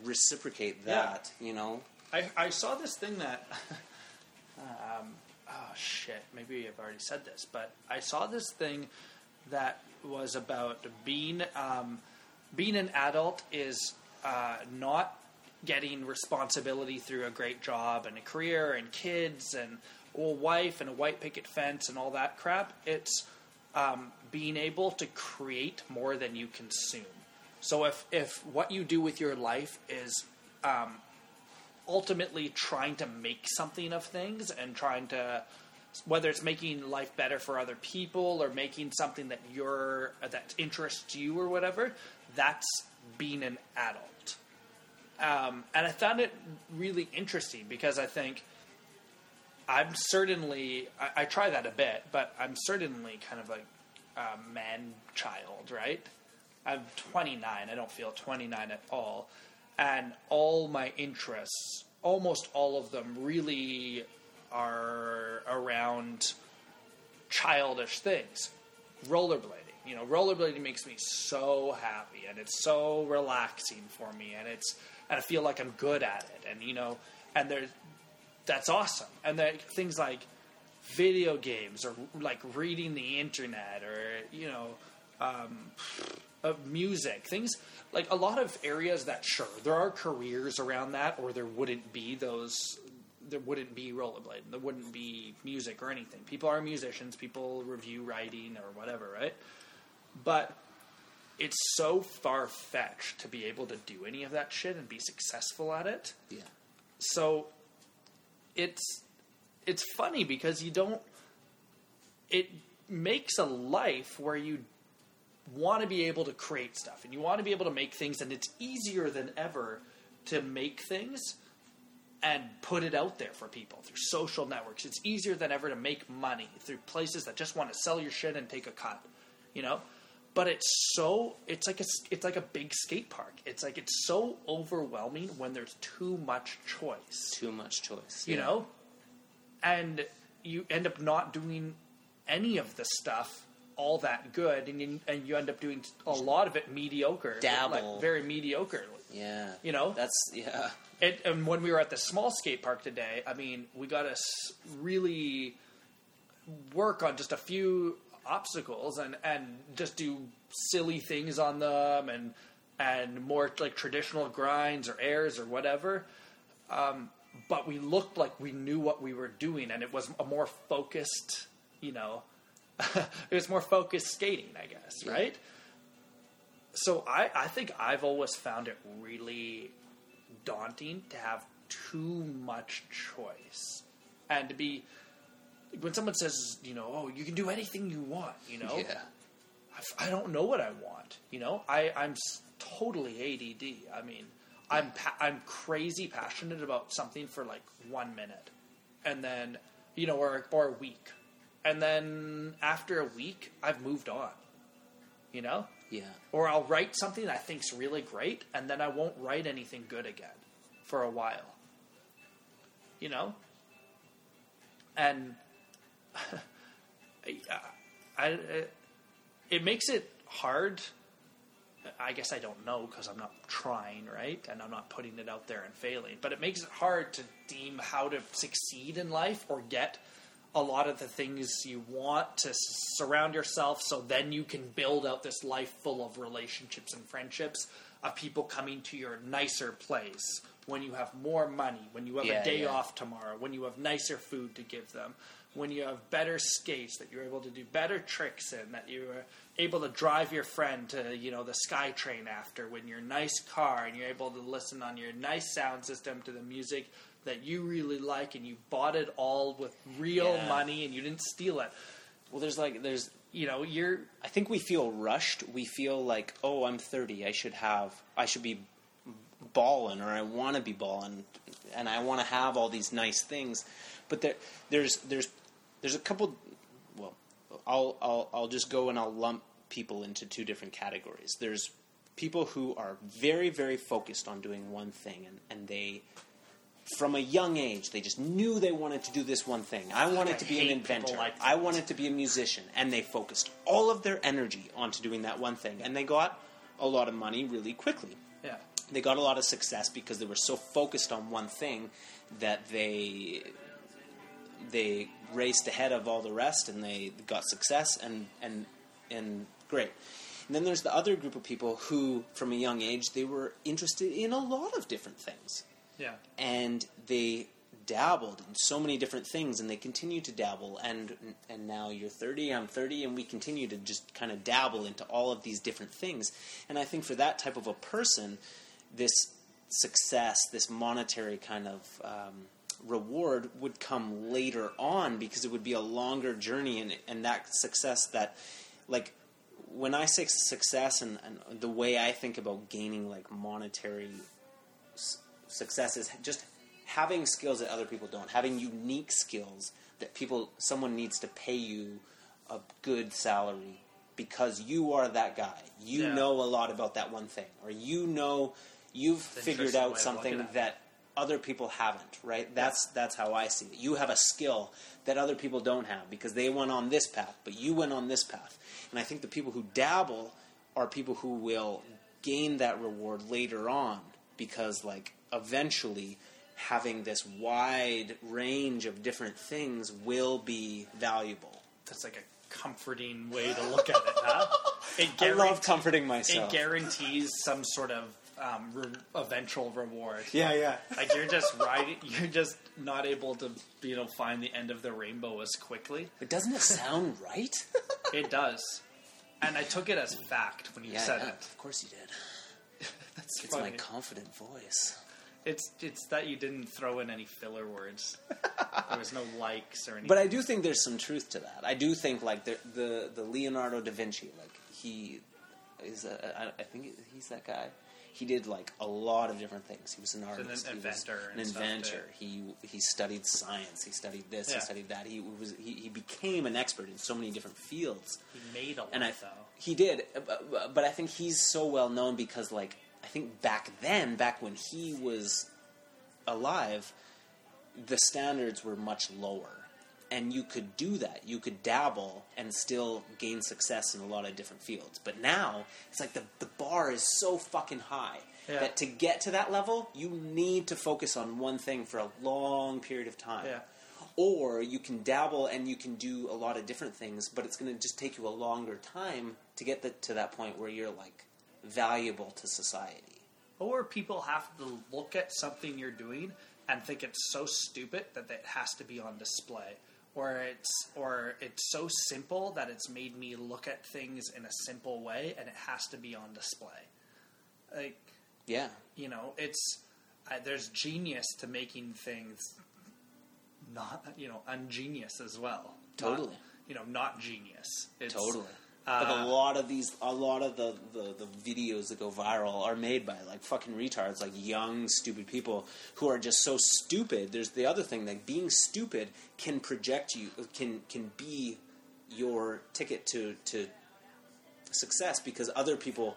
reciprocate Yeah. that, you know? I, I saw this thing that. um, oh shit! Maybe I've already said this, but I saw this thing that was about being um, being an adult is uh, not getting responsibility through a great job and a career and kids and a wife and a white picket fence and all that crap. It's um, being able to create more than you consume. So if if what you do with your life is um, ultimately trying to make something of things and trying to whether it's making life better for other people or making something that you're that interests you or whatever that's being an adult um, and i found it really interesting because i think i'm certainly I, I try that a bit but i'm certainly kind of like a man child right? I'm 29 i don't feel 29 at all. And all my interests, almost all of them, really are around childish things. Rollerblading, you know, rollerblading makes me so happy, and it's so relaxing for me, and it's and I feel like I'm good at it, and you know, and there's that's awesome, and there things like video games or like reading the internet or you know um, of music things like a lot of areas that sure there are careers around that or there wouldn't be those there wouldn't be rollerblading there wouldn't be music or anything. People are musicians people review writing or whatever right? But it's so far-fetched to be able to do any of that shit and be successful at it. Yeah. so it's it's funny because you don't it makes a life where you want to be able to create stuff and you want to be able to make things and it's easier than ever to make things and put it out there for people through social networks. It's easier than ever to make money through places that just want to sell your shit and take a cut you know but it's so it's like a it's like a big skate park. It's like it's so overwhelming when there's too much choice. Too much choice. You yeah. know, and you end up not doing any of the stuff all that good, and you, and you end up doing a lot of it mediocre, Dabble. like very mediocre. Yeah. You know? That's yeah. And, and when we were at the small skate park today, I mean, we got to really work on just a few obstacles and, and just do silly things on them and and more like traditional grinds or airs or whatever. Um, but we looked like we knew what we were doing, and it was a more focused, you know, it was more focused skating, I guess, Yeah. right? So I, I think I've always found it really daunting to have too much choice and to be when someone says you know oh you can do anything you want you know? Yeah. I, I don't know what I want you know? I I'm s- totally ADD I mean I'm pa- I'm crazy passionate about something for like one minute. And then you know or or a week. And then after a week I've moved on you know? Yeah. or I'll write something I think's really great, and then I won't write anything good again for a while. You know, and I, uh, I, uh, it makes it hard. I guess I don't know because I'm not trying, right? And I'm not putting it out there and failing. But it makes it hard to deem how to succeed in life or get a lot of the things you want to s- surround yourself so then you can build out this life full of relationships and friendships of people coming to your nicer place when you have more money, when you have Yeah, a day yeah. off tomorrow, when you have nicer food to give them, when you have better skates that you're able to do better tricks in, that you are able to drive your friend to, you know, the SkyTrain after, when your nice car and you're able to listen on your nice sound system to the music that you really like and you bought it all with real Yeah. money and you didn't steal it. Well, there's like there's You know, you're I think we feel rushed. We feel like, oh, I'm 30. I should have, I should be balling, or I want to be balling, and I want to have all these nice things. But there, there's, there's, there's a couple. Well, I'll, I'll, I'll just go and I'll lump people into two different categories. There's people who are very, very focused on doing one thing, and, and they. From a young age, they just knew they wanted to do this one thing. I wanted I to be an inventor. like I wanted to be a musician, and they focused all of their energy onto doing that one thing, and they got a lot of money really quickly. yeah. They got a lot of success because they were so focused on one thing that they they raced ahead of all the rest, and they got success and and and great. And then there's the other group of people who, from a young age, they were interested in a lot of different things Yeah. and they dabbled in so many different things and they continue to dabble and and now you're 30 I'm 30 and we continue to just kind of dabble into all of these different things and I think for that type of a person this success this monetary kind of um, reward would come later on because it would be a longer journey and and that success that like when I say success and, and the way I think about gaining like monetary success is just having skills that other people don't, having unique skills that people someone needs to pay you a good salary because you are that guy. You Yeah. know a lot about that one thing, or you know you've figured out something looking at it. that other people haven't. Right? That's that's how I see it. You have a skill that other people don't have because they went on this path, but you went on this path. And I think the people who dabble are people who will gain that reward later on because like eventually having this wide range of different things will be valuable. That's like a comforting way to look at it, huh? It I love comforting it guarantees some sort of um, re- eventual reward. yeah, yeah. Like you're just riding, you're just not able to, you know, find the end of the rainbow as quickly. But doesn't it sound right? It does, and I took it as fact when you yeah, said yeah, it. of course you did. That's It's funny. my confident voice. It's it's that you didn't throw in any filler words. there was no likes or anything. But I do think there's some truth to that. I do think like the the, the Leonardo da Vinci, like he is a, I, I think he's that guy. He did like a lot of different things. He was an an artist, was inventor an inventor. He he studied science. He studied this. Yeah. He studied that. He was he, he became an expert in so many different fields. He made a lot And I though. he did, but, but I think he's so well known because like I think back then, back when he was alive, the standards were much lower. And you could do that. You could dabble and still gain success in a lot of different fields. But now, it's like the, the bar is so fucking high Yeah. that to get to that level, you need to focus on one thing for a long period of time. Yeah. Or you can dabble and you can do a lot of different things, but it's going to just take you a longer time to get the, to that point where you're like valuable to society. Or people have to look at something you're doing and think it's so stupid that it has to be on display. Or it's or it's so simple that it's made me look at things in a simple way and it has to be on display. Like Yeah. you know, it's uh, there's genius to making things not you know ungenius as well. Not, Totally. you know, not genius. It's, Totally. Uh, like a lot of these, a lot of the, the, the videos that go viral are made by like fucking retards, like young, stupid people who are just so stupid. There's the other thing, like being stupid can project you, can can be your ticket to to success because other people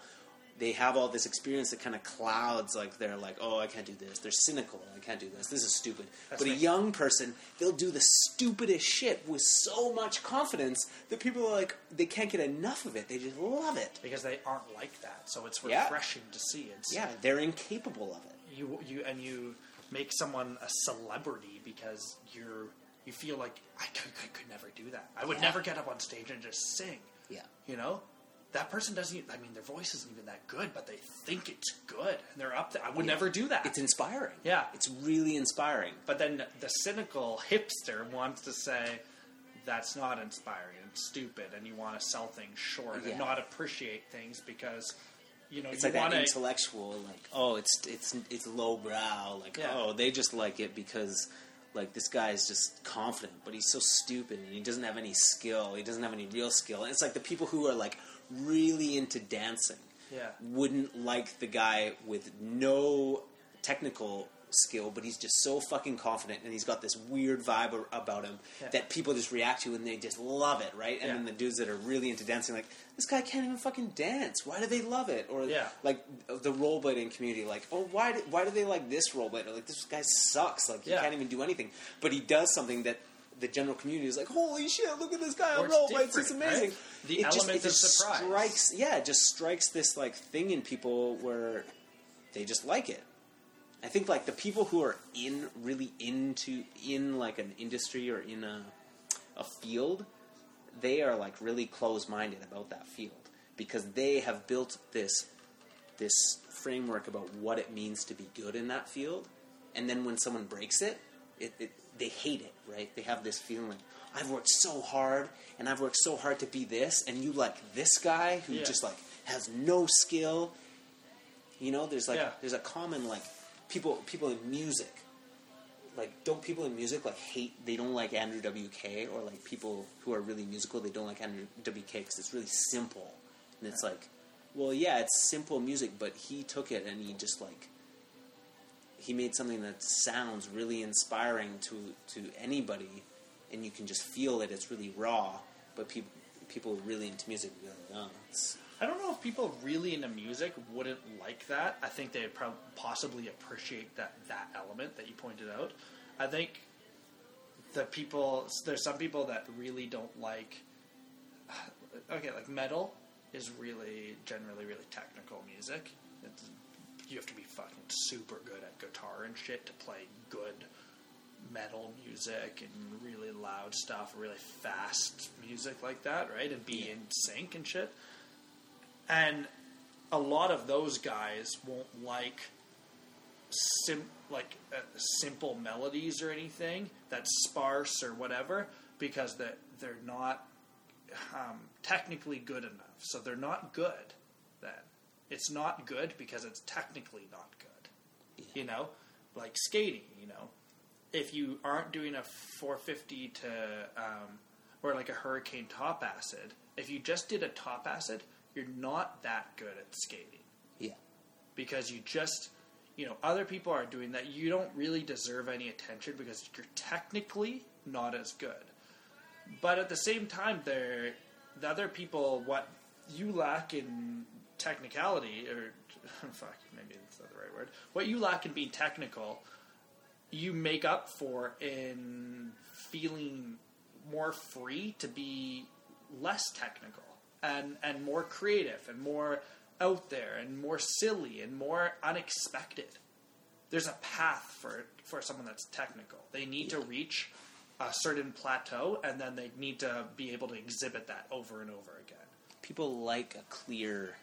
they have all this experience that kind of clouds like they're like oh i can't do this they're cynical i can't do this this is stupid That's but a young person they'll do the stupidest shit with so much confidence that people are like they can't get enough of it they just love it because they aren't like that. So it's Yeah. refreshing to see. It's yeah they're incapable of it you you and you make someone a celebrity because you're you feel like I could, could, could never do that. I would Yeah. never get up on stage and just sing. yeah You know, that person doesn't. Even, I mean, their voice isn't even that good, but they think it's good and they're up there. I would Yeah. never do that. it's inspiring Yeah. it's really inspiring but then the cynical hipster wants to say that's not inspiring. It's stupid, and you want to sell things short Yeah. and not appreciate things because you know it's you like that want to. intellectual like oh it's it's it's lowbrow like Yeah. oh they just like it because like this guy is just confident but he's so stupid and he doesn't have any skill he doesn't have any real skill and it's like the people who are like really into dancing Yeah. wouldn't like the guy with no technical skill but he's just so fucking confident and he's got this weird vibe about him Yeah. that people just react to and they just love it right and Yeah. then the dudes that are really into dancing like this guy can't even fucking dance why do they love it or Yeah. like the rollerblading community, like, oh, why do, why do they like this rollerblader? Like, this guy sucks. Like, he can't even do anything. But he does something that the general community is like, holy shit, look at this guy on it's rollerblades. It's amazing. right? The it just, element it just of surprise. strikes, yeah, it just strikes this like thing in people where they just like it. I think like the people who are in really into in like an industry or in a a field, they are like really close minded about that field because they have built this this framework about what it means to be good in that field, and then when someone breaks it, it, it they hate it, right? They have this feeling I've worked so hard and I've worked so hard to be this, and you like this guy who Yeah. just like has no skill. You know, there's like Yeah. there's a common like people people in music like don't people in music like hate they don't like Andrew WK or like people who are really musical they don't like Andrew WK because it's really simple and it's like well yeah it's simple music but he took it and he just like he made something that sounds really inspiring to to anybody and you can just feel it. it's really raw but people people really into music really it's I don't know if people really into music wouldn't like that. I think they'd prob- possibly appreciate that that element that you pointed out. I think the people there's some people that really don't like. Okay, like metal is really generally really technical music. It's, you have to be fucking super good at guitar and shit to play good metal music and really loud stuff, really fast music like that, right? And be in sync and shit. And a lot of those guys won't like sim- like uh, simple melodies or anything that's sparse or whatever because they're, they're not um, technically good enough. So they're not good then. It's not good because it's technically not good. You know? Like skating, you know? If you aren't doing a 450 to, um, or like a hurricane top acid, if you just did a top acid, you're not that good at skating. yeah because you just you know other people are doing that you don't really deserve any attention because you're technically not as good but at the same time there the other people what you lack in technicality or fuck maybe that's not the right word what you lack in being technical you make up for in feeling more free to be less technical and and more creative and more out there and more silly and more unexpected. There's a path for for someone that's technical. They need to reach a certain plateau and then they need to be able to exhibit that over and over again. People like a clear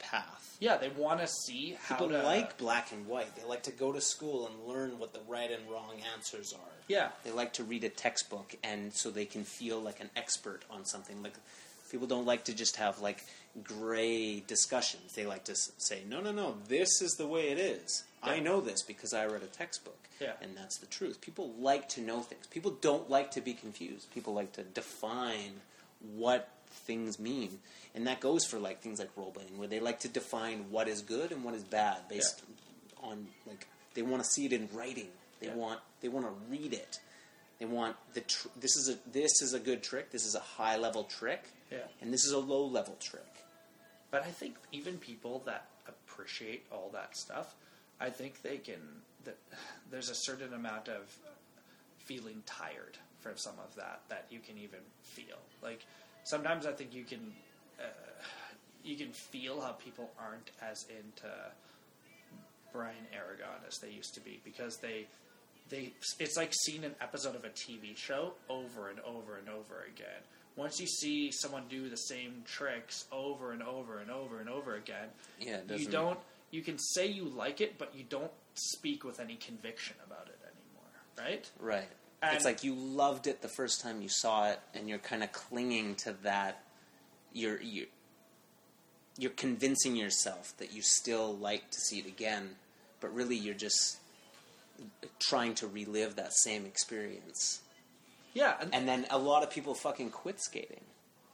path. Yeah, they want to see how People to like black and white. They like to go to school and learn what the right and wrong answers are. Yeah. They like to read a textbook, and so they can feel like an expert on something. Like people don't like to just have like gray discussions. They like to say, "No, no, no. This is the way it is. I know this because I read a textbook." Yeah. and that's the truth. People like to know things. People don't like to be confused. People like to define what things mean, and that goes for like things like rollerblading, where they like to define what is good and what is bad based on like they want to see it in writing. They Yeah. want they want to read it. They want the tr- this is a this is a good trick. This is a high level trick, Yeah. and this is a low level trick. But I think even people that appreciate all that stuff, I think they can. That there's a certain amount of feeling tired from some of that that you can even feel. Like sometimes I think you can uh, you can feel how people aren't as into Brian Aragon as they used to be because they they it's like seeing an episode of a TV show over and over and over again. Once you see someone do the same tricks over and over and over and over again, Yeah, you don't you can say you like it, but you don't speak with any conviction about it anymore, right? Right. And- it's like you loved it the first time you saw it, and you're kind of clinging to that. You're you. You're convincing yourself that you still like to see it again, but really you're just trying to relive that same experience. Yeah, and, And then a lot of people fucking quit skating,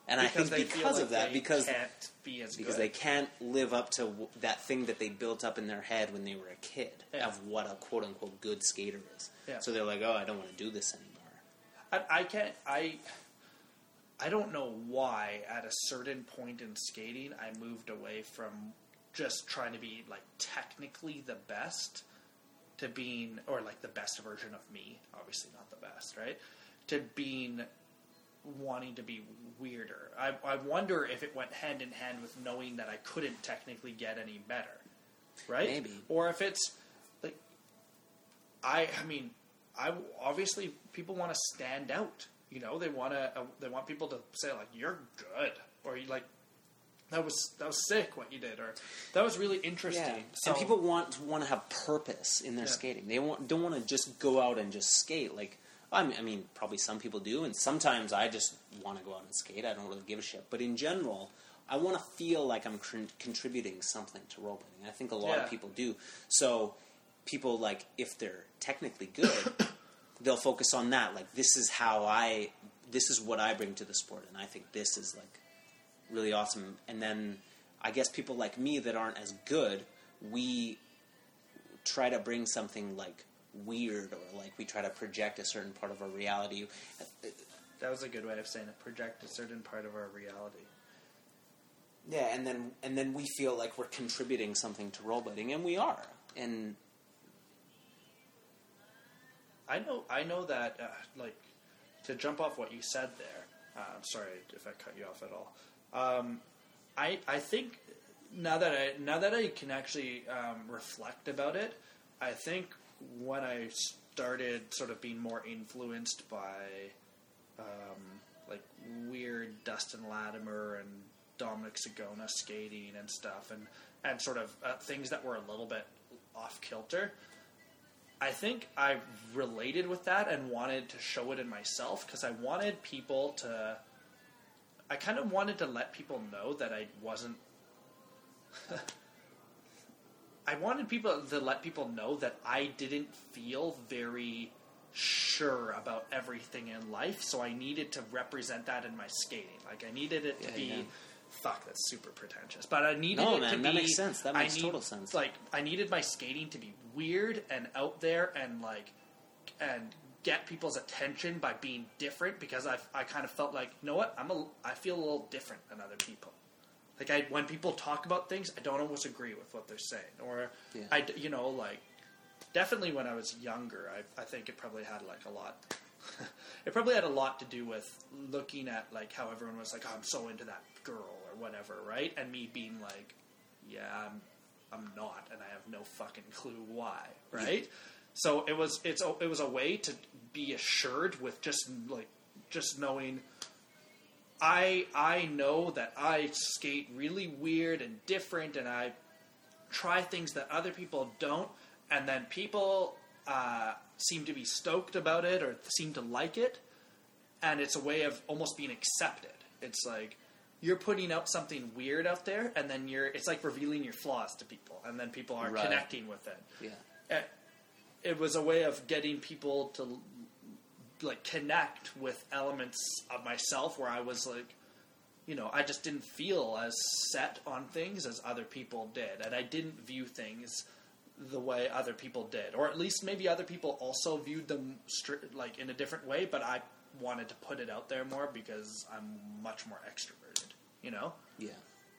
and I think because like of that, because can't be as because good. they can't live up to w- that thing that they built up in their head when they were a kid Yeah. of what a quote unquote good skater is. Yeah. So they're like, oh, I don't want to do this anymore. I, I can't. I I don't know why. At a certain point in skating, I moved away from just trying to be like technically the best to being, or like the best version of me. Obviously, not the best, right? To being wanting to be weirder. I, I wonder if it went hand in hand with knowing that I couldn't technically get any better, right? Maybe. Or if it's like I, I mean, I obviously people want to stand out. You know, they want to. Uh, they want people to say like, "You're good," or you like, "That was that was sick what you did," or "That was really interesting." So and people want want to have purpose in their Yeah. skating. They want don't want to just go out and just skate. Like I mean, I mean, probably some people do, and sometimes I just want to go out and skate. I don't really give a shit. But in general, I want to feel like I'm con- contributing something to rollerblading. I think a lot Yeah. of people do. So people like if they're technically good, they'll focus on that. Like this is how I, this is what I bring to the sport, and I think this is like really awesome. And then I guess people like me that aren't as good, we try to bring something like weird or like we try to project a certain part of our reality. that was a good way of saying it. Project a certain part of our reality. Yeah, and then and then we feel like we're contributing something to rollerblading, and we are. And I know. I know that. Uh, like to jump off what you said there. Uh, I'm sorry if I cut you off at all. Um, I I think now that I now that I can actually um, reflect about it, I think when I started sort of being more influenced by um, like weird Dustin Latimer and Dominic Sagona skating and stuff, and and sort of uh, things that were a little bit off kilter. I think I related with that and wanted to show it in myself because I wanted people to. I kind of wanted to let people know that I wasn't. I wanted people to let people know that I didn't feel very sure about everything in life, so I needed to represent that in my skating. Like I needed it to Yeah, be yeah. fuck, that's super pretentious. But I needed No, it man, to that makes sense. That makes need- total sense. Like I needed my skating to be weird and out there and like and get people's attention by being different because I I kind of felt like you know what I'm a I feel a little different than other people. Like I when people talk about things, I don't always agree with what they're saying, or Yeah. I you know like definitely when I was younger, I I think it probably had like a lot. it probably had a lot to do with looking at like how everyone was like, oh, I'm so into that girl or whatever, right? And me being like, yeah, I'm I'm not, and I have no fucking clue why, right? So it was it's it was a way to be assured with just like just knowing I I know that I skate really weird and different, and I try things that other people don't, and then people uh, seem to be stoked about it or seem to like it, and it's a way of almost being accepted. It's like you're putting out something weird out there, and then you're it's like revealing your flaws to people, and then people are Right. connecting with it Yeah. uh, it was a way of getting people to like connect with elements of myself where I was like, you know, I just didn't feel as set on things as other people did, and I didn't view things the way other people did, or at least maybe other people also viewed them stri- like in a different way. But I wanted to put it out there more because I'm much more extroverted, you know. Yeah.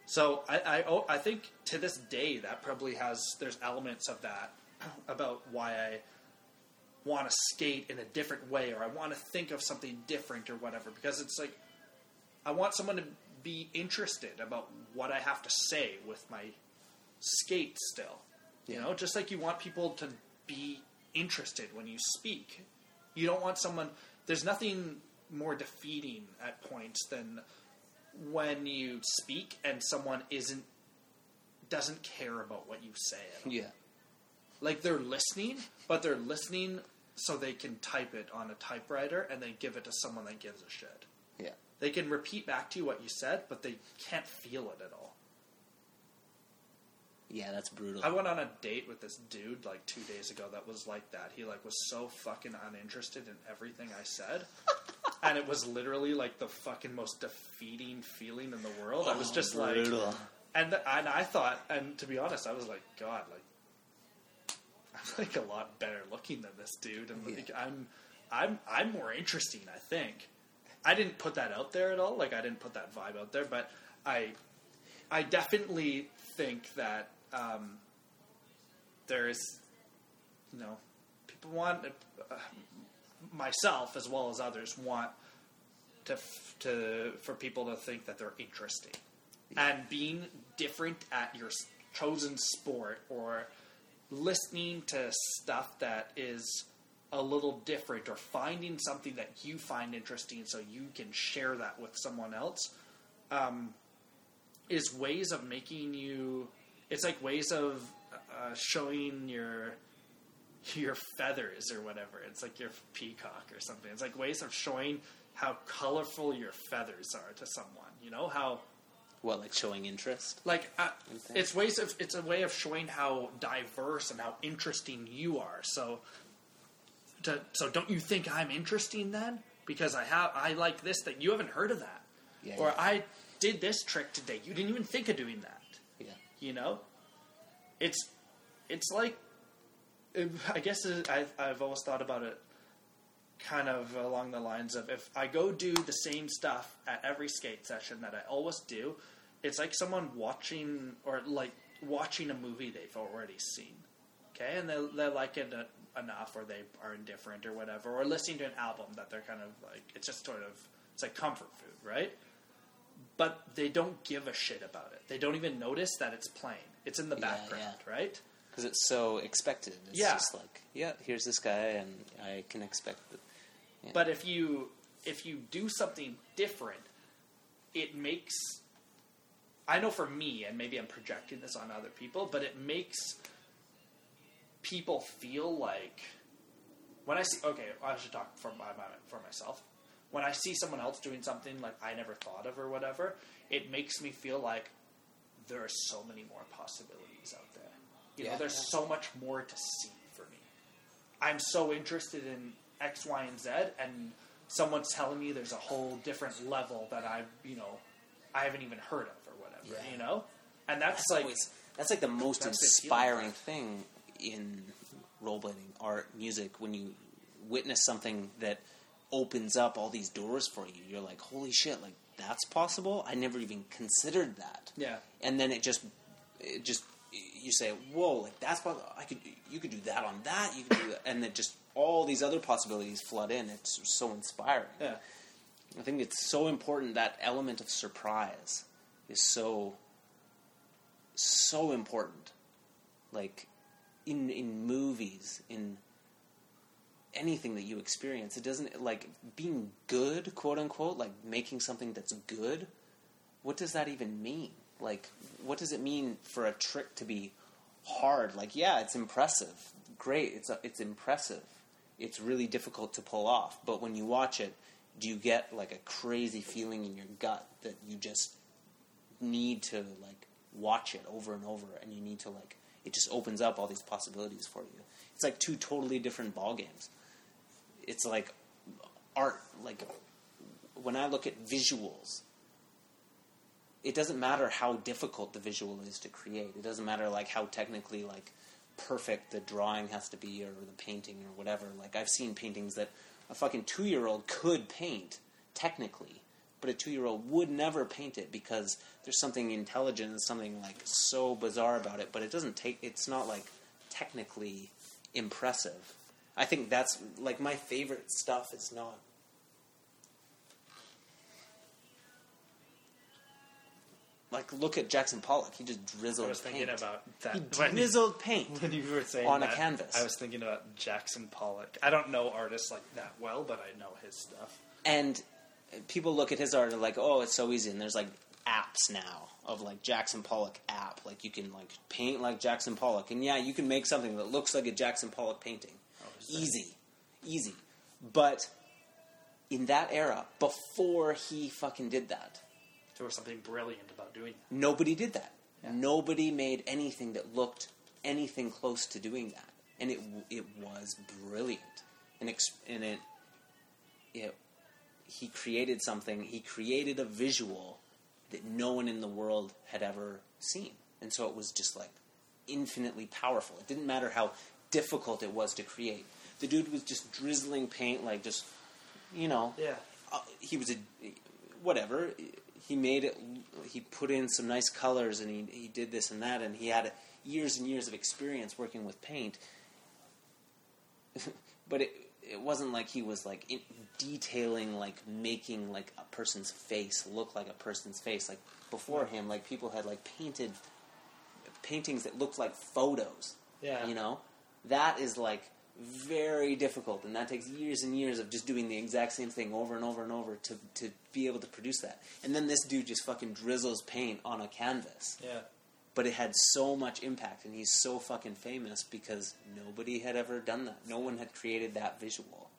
So I, I, oh, I think to this day that probably has there's elements of that about why I want to skate in a different way or I want to think of something different or whatever because it's like I want someone to be interested about what I have to say with my skate still. You Yeah. know, just like you want people to be interested when you speak. You don't want someone there's nothing more defeating at points than when you speak and someone isn't doesn't care about what you say at all. Yeah. Like they're listening, but they're listening so they can type it on a typewriter and then give it to someone that gives a shit. Yeah. They can repeat back to you what you said, but they can't feel it at all. Yeah, that's brutal. I went on a date with this dude like two days ago that was like that. He like was so fucking uninterested in everything I said. and it was literally like the fucking most defeating feeling in the world. I was Oh, just like brutal. and and I thought and to be honest, I was like, God, like I'm like a lot better looking than this dude. And like I'm I'm I'm more interesting, I think. I didn't put that out there at all, like I didn't put that vibe out there, but I I definitely think that um, there's, you know, people want uh, myself as well as others want to f- to for people to think that they're interesting, and being different at your chosen sport or listening to stuff that is a little different or finding something that you find interesting so you can share that with someone else um, is ways of making you it's like ways of uh, showing your your feathers or whatever. It's like your peacock or something. It's like ways of showing how colorful your feathers are to someone you know how What, like showing interest? like uh, it's ways of it's a way of showing how diverse and how interesting you are. So to, so don't you think i'm interesting then? Because i have i like this that you haven't heard of that. Yeah, or yeah. i did this trick today. You didn't even think of doing that. Yeah. you know? It's it's like i guess it, I've, I've always thought about it kind of along the lines of if i go do the same stuff at every skate session that i always do it's like someone watching or like watching a movie they've already seen okay and they, they like it enough or they are indifferent or whatever or listening to an album that they're kind of like it's just sort of it's like comfort food right but they don't give a shit about it. They don't even notice that it's playing. It's in the Yeah, background, right? Because it's so expected. It's Yeah. just like, yeah, here's this guy, and I can expect that. Yeah. But if you if you do something different, it makes I know for me, and maybe I'm projecting this on other people, but it makes people feel like when I see okay, I should talk for my, my for myself. When I see someone else doing something like I never thought of or whatever, it makes me feel like there are so many more possibilities out there. You know, there's yeah. so much more to see for me. I'm so interested in X, Y, and Z, and someone's telling me there's a whole different level that I, you know, I haven't even heard of. Yeah. You know, and that's, That's like always that's like the most inspiring thing in rollerblading art music when you witness something that opens up all these doors for you. You're like, holy shit! Like that's possible. I never even considered that. yeah, and then it just it just you say whoa like that's possible i could you could do that on that you could do that and then just all these other possibilities flood in it's so inspiring yeah. i think it's so important that element of surprise is so so important like in in movies in anything that you experience it doesn't like being good quote unquote like making something that's good what does that even mean? Like, what does it mean for a trick to be hard? Like, yeah, it's impressive, great, it's it's impressive. It's really difficult to pull off, but when you watch it, do you get like a crazy feeling in your gut that you just need to like watch it over and over, and you need to like it just opens up all these possibilities for you. It's like two totally different ball games. It's like art. Like when I look at visuals, it doesn't matter how difficult the visual is to create. It doesn't matter like how technically like perfect the drawing has to be or the painting or whatever. Like I've seen paintings that a fucking two year old could paint technically, but a two year old would never paint it because there's something intelligent and something like so bizarre about it. But it doesn't take. It's not like technically impressive. I think that's like my favorite stuff is not like look at Jackson Pollock. He just drizzled I was thinking paint. about he that when, drizzled paint. when you were saying on a canvas. I was thinking about Jackson Pollock. I don't know artists like that well, but I know his stuff. And people look at his art and are like, oh, it's so easy. And there's like apps now of like Jackson Pollock app. Like you can like paint like Jackson Pollock. And yeah, you can make something that looks like a Jackson Pollock painting. Oh, that- Easy. Easy. But in that era, before he fucking did that, There was something brilliant about doing that. nobody did that. Yeah. Nobody made anything that looked anything close to doing that, and it it was brilliant. And ex- and it it he created something. He created a visual that no one in the world had ever seen, and so it was just like infinitely powerful. It didn't matter how difficult it was to create. The dude was just drizzling paint, like just you know, Yeah. uh, he was a whatever. He made it. He put in some nice colors, and he he did this and that, and he had years and years of experience working with paint. but it it wasn't like he was like in, detailing, like making like a person's face look like a person's face. Like before him, like people had like painted paintings that looked like photos. Yeah. you know, that is like very difficult, and that takes years and years of just doing the exact same thing over and over and over to to be able to produce that. And then this dude just fucking drizzles paint on a canvas, Yeah. But it had so much impact, and he's so fucking famous because nobody had ever done that. No one had created that visual.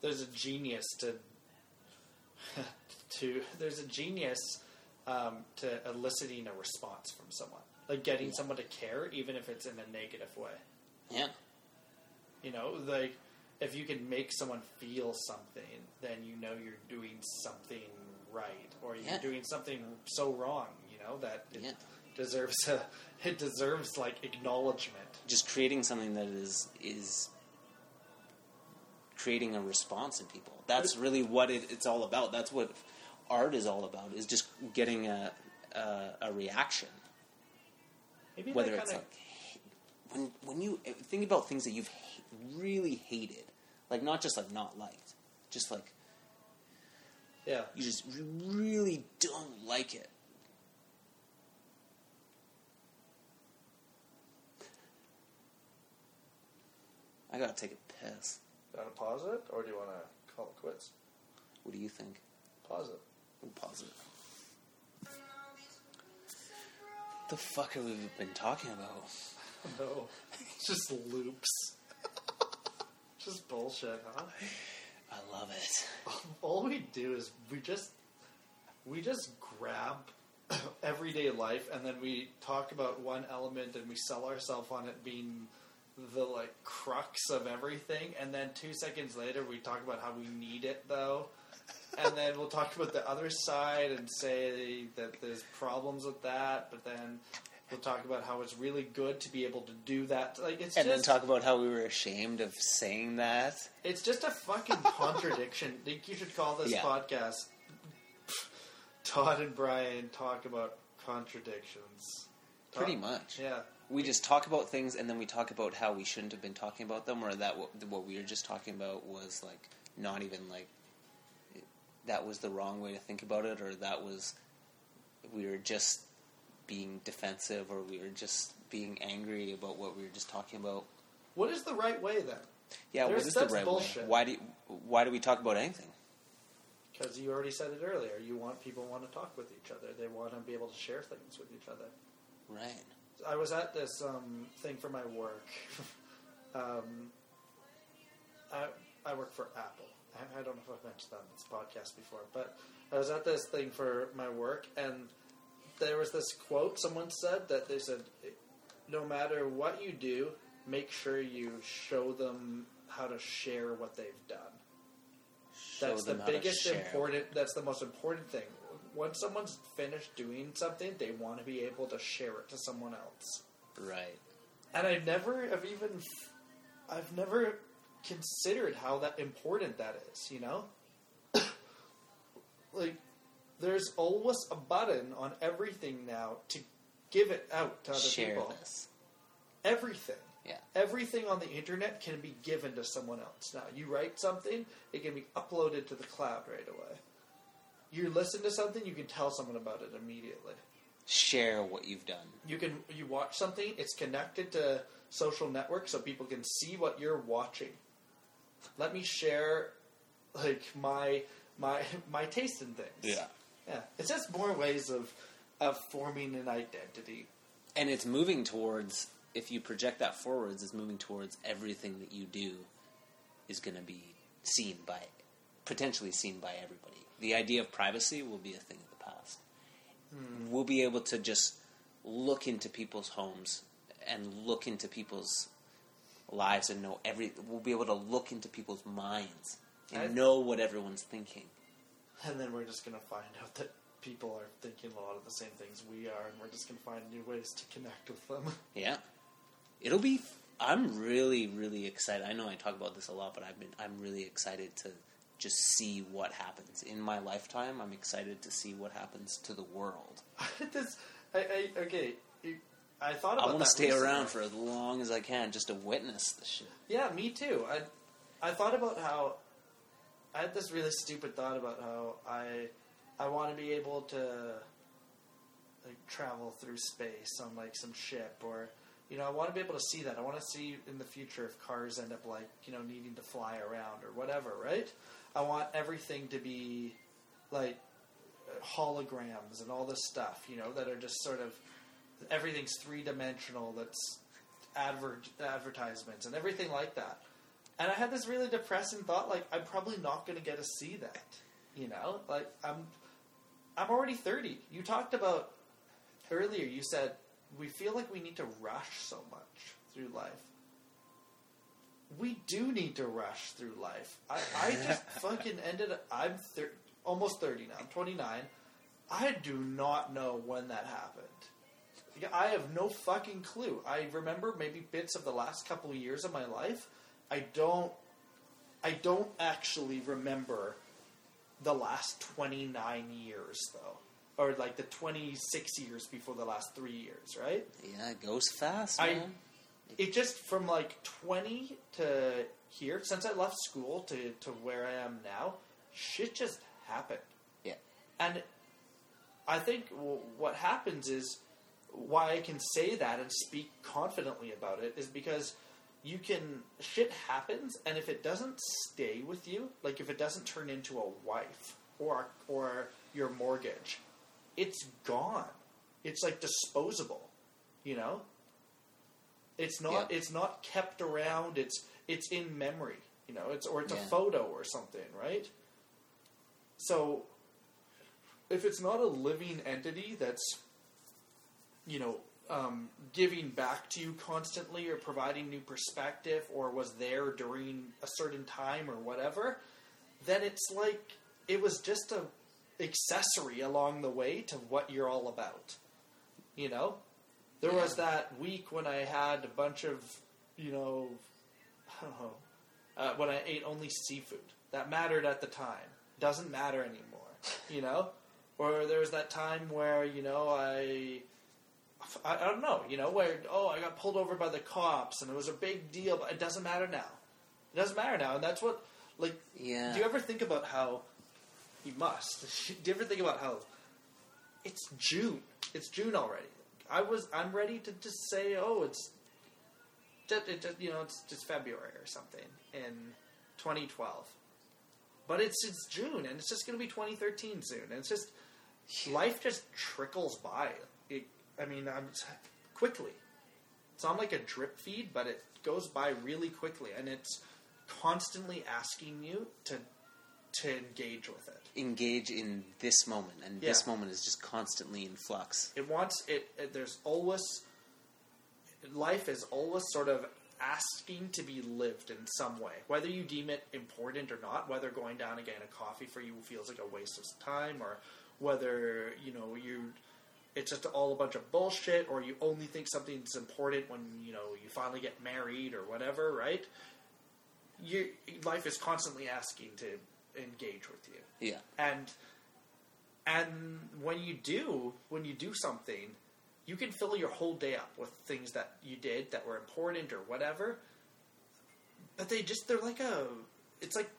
There's a genius to to there's a genius um, to eliciting a response from someone, like getting someone to care, even if it's in a negative way. Yeah, You know, like if you can make someone feel something, then you know you're doing something right, or you're Yeah. doing something so wrong. You know that it Yeah. Deserves a it deserves like acknowledgement. just creating something that is is creating a response in people. That's really what it, it's all about. That's what art is all about. Is just getting a a, a reaction. Maybe Whether it's like when when you think about things that you've really hated, like not just like not liked, just like yeah. you just really don't like it. I gotta take a piss. You want to pause it, or do you want to call it quits? What do you think? Pause it. We'll pause it. the fuck have we been talking about? No, just loops. just bullshit, huh? I love it. All we do is we just we just grab everyday life and then we talk about one element and we sell ourselves on it being the like crux of everything and then two seconds later we talk about how we need it though and then we'll talk about the other side and say that there's problems with that, but then we'll talk about how it's really good to be able to do that. Like it's And then talk about how we were ashamed of saying that. it's just a fucking contradiction. I think you should call this Yeah. podcast Todd and Brian talk about contradictions. Todd- Pretty much. Yeah. We just talk about things and then we talk about how we shouldn't have been talking about them, or that what, what we were just talking about was like not even like that was the wrong way to think about it, or that was we were just being defensive, or we were just being angry about what we were just talking about. What is the right way then? Yeah, There's- what is the right bullshit. way? Why do you, why do we talk about anything? Because you already said it earlier. You want people want to talk with each other. They want to be able to share things with each other. Right. I was at this um, thing for my work. um, I, I work for Apple. I, I don't know if I've mentioned that on this podcast before, but I was at this thing for my work, and there was this quote someone said that they said, "No matter what you do, make sure you show them how to share what they've done." Show That's the them how to biggest important. That's the most important thing. Once someone's finished doing something, they want to be able to share it to someone else. Right. And I've never I've even, I've never considered how that important that is. You know, like there's always a button on everything now to give it out to other Share people. this. Everything. Yeah. Everything on the internet can be given to someone else. Now, you write something, it can be uploaded to the cloud right away. You listen to something, you can tell someone about it immediately. Share what you've done. You can you watch something, it's connected to social networks so people can see what you're watching. Let me share like my my my taste in things. Yeah. Yeah. It's just more ways of of forming an identity. and it's moving towards if you project that forwards it's moving towards everything that you do is going to be seen by potentially seen by everybody the idea of privacy will be a thing of the past we'll be able to just look into people's homes and look into people's lives and know every we'll be able to look into people's minds and I- know what everyone's thinking And then we're just going to find out that people are thinking a lot of the same things we are, and we're just going to find new ways to connect with them. Yeah, it'll be. I'm really, really excited. I know I talk about this a lot, but I've been. I'm really excited to just see what happens in my lifetime. I'm excited to see what happens to the world. this, I, I, okay, I thought I want to stay recently. around for as long as I can just to witness the shit. Yeah, me too. I, I thought about how I had this really stupid thought about how I, I want to be able to, like, travel through space on like some ship or. You know, I want to be able to see that. I want to see in the future if cars end up like, you know, needing to fly around or whatever, right? I want everything to be like holograms and all this stuff, you know, that are just sort of everything's three dimensional. That's adver- advertisements and everything like that. And I had this really depressing thought, like I'm probably not going to get to see that. You know, like I'm, I'm already thirty. You talked about earlier. You said we feel like we need to rush so much through life. We do need to rush through life. I, I just fucking ended. up- I'm thir- almost thirty now. I'm twenty nine. I do not know when that happened. I have no fucking clue. I remember maybe bits of the last couple of years of my life. I don't. I don't actually remember the last twenty nine years though, or like the twenty six years before the last three years, right? Yeah, it goes fast, I- man. It just from like twenty to here, since I left school to to where I am now, shit just happened. Yeah. And I think w- what happens is why I can say that and speak confidently about it is because you can shit happens and if it doesn't stay with you, like if it doesn't turn into a wife or or your mortgage, it's gone. It's like disposable, you know? It's not Yeah. it's not kept around, it's it's in memory, you know, it's or it's Yeah. a photo or something, right? So if it's not a living entity that's you know um, giving back to you constantly or providing new perspective or was there during a certain time or whatever then it's like it was just a accessory along the way to what you're all about. You know, there was that week when I had a bunch of, you know, I don't know, uh, when I ate only seafood. That mattered at the time. Doesn't matter anymore. You know, or there was that time where you know I. I, I don't know, you know, where oh I got pulled over by the cops and it was a big deal, but it doesn't matter now. It doesn't matter now, and that's what like Yeah. do you ever think about how you must? Do you ever think about how it's June? It's June already. I was. I'm ready to just say, oh, it's just, it just you know it's just February or something in 2012. But it's it's June and it's just going to be 2013 soon, and it's just life just trickles by. It, I mean, I'm quickly. It's on like a drip feed, but it goes by really quickly, and it's constantly asking you to to engage with it. Engage in this moment, and this moment is just constantly in flux. It wants it, it. There's always life is always sort of asking to be lived in some way, whether you deem it important or not. Whether going down and getting a coffee for you feels like a waste of time, or whether you know you. It's just all a bunch of bullshit, or you only think something's important when you know you finally get married or whatever, right? You, life is constantly asking to engage with you Yeah. and and when you do when you do something you can fill your whole day up with things that you did that were important or whatever but they just they're like a it's like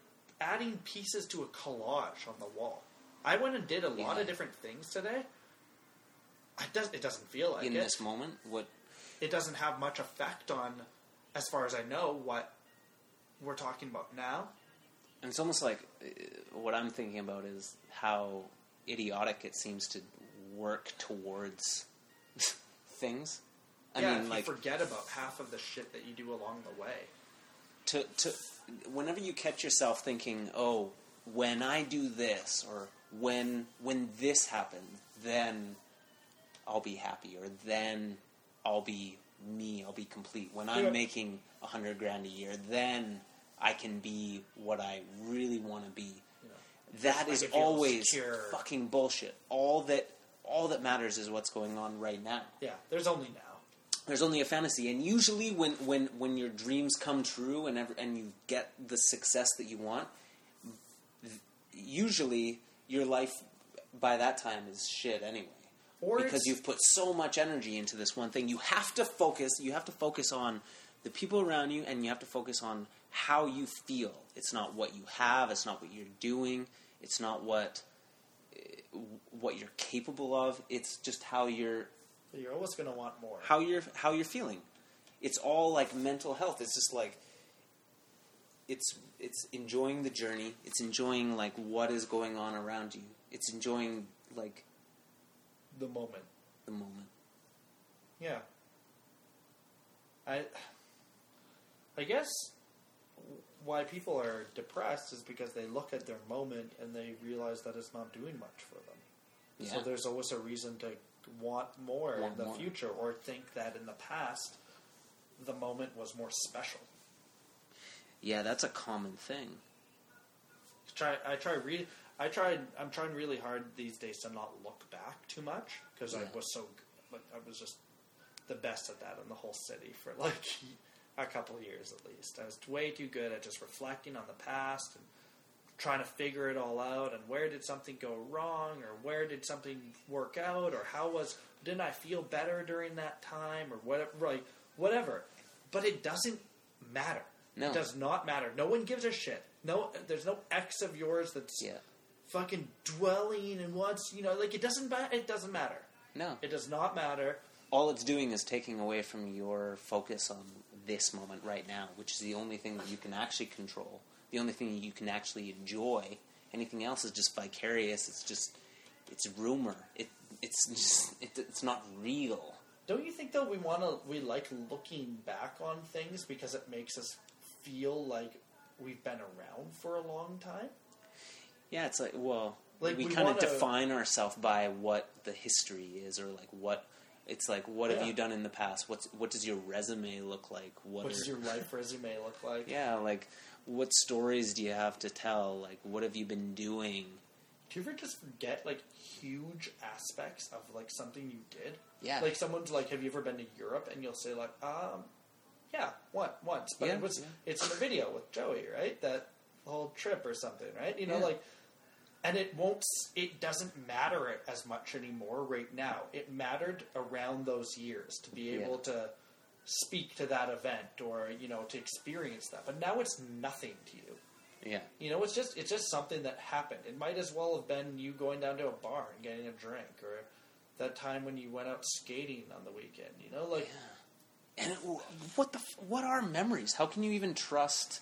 adding pieces to a collage on the wall i went and did a lot Yeah. of different things today it, does, it doesn't feel like in it this moment, what? it doesn't have much effect on as far as i know what we're talking about now And it's almost like uh, what I'm thinking about is how idiotic it seems to work towards things. I yeah, mean, like you forget about half of the shit that you do along the way to to whenever you catch yourself thinking, "Oh, when I do this or when when this happens, then I'll be happy or then I'll be me, I'll be complete. When I'm Yeah. making a hundred grand a year, then I can be what I really want to be." know That is always secure. fucking bullshit. All that all that matters is what's going on right now. Yeah, there's only now. There's only a fantasy, and usually when, when, when your dreams come true and ever, and you get the success that you want, usually your life by that time is shit anyway. Or because you've put so much energy into this one thing, you have to focus. You have to focus on the people around you, and you have to focus on how you feel. It's not what you have. It's not what you're doing. It's not what eh, what you're capable of. It's just how you're You're always going to want more. how you're how you're feeling. It's all like mental health. It's just like it's it's enjoying the journey. It's enjoying like what is going on around you. It's enjoying like the moment. the moment. Yeah. I I guess why people are depressed is because they look at their moment and they realize that it's not doing much for them. Yeah. So there's always a reason to want more Want in the more. future or think that in the past the moment was more special. Yeah, that's a common thing. try I try re I tried I'm trying really hard these days to not look back too much because I was so like I was just the best at that in the whole city for like a couple of years at least. I was way too good at just reflecting on the past and trying to figure it all out and where did something go wrong or where did something work out or how was didn't I feel better during that time or whatever like whatever. But it doesn't matter. No. It does not matter. No one gives a shit. No there's no ex of yours that's Yeah. fucking dwelling and wants you know like it doesn't ma- it doesn't matter. No. It does not matter. All it's doing is taking away from your focus on this moment right now, which is the only thing that you can actually control. The only thing that you can actually enjoy. Anything else is just vicarious. It's just it's rumor. It it's just it, it's not real. Don't you think though we want to we like looking back on things because it makes us feel like we've been around for a long time? Yeah, it's like well, Like, we, we kind of define ourselves by what the history is, or like what It's like, what have you done in the past? What's what does your resume look like? What, What are- does your life resume look like? yeah, like what stories do you have to tell? Like, what have you been doing? Do you ever just forget like huge aspects of like something you did? Yeah. Like someone's like, "Have you ever been to Europe?" And you'll say like, "Um, yeah, what once." But Yeah, it was yeah. it's in a video with Joey, right? That whole trip or something, right? You know, Yeah. like, and it won't. It doesn't matter it as much anymore right now. It mattered around those years to be Yeah. able to speak to that event or you know to experience that. But now it's nothing to you. Yeah. You know, it's just it's just something that happened. It might as well have been you going down to a bar and getting a drink, or that time when you went out skating on the weekend. You know, like And it, what the what are memories? How can you even trust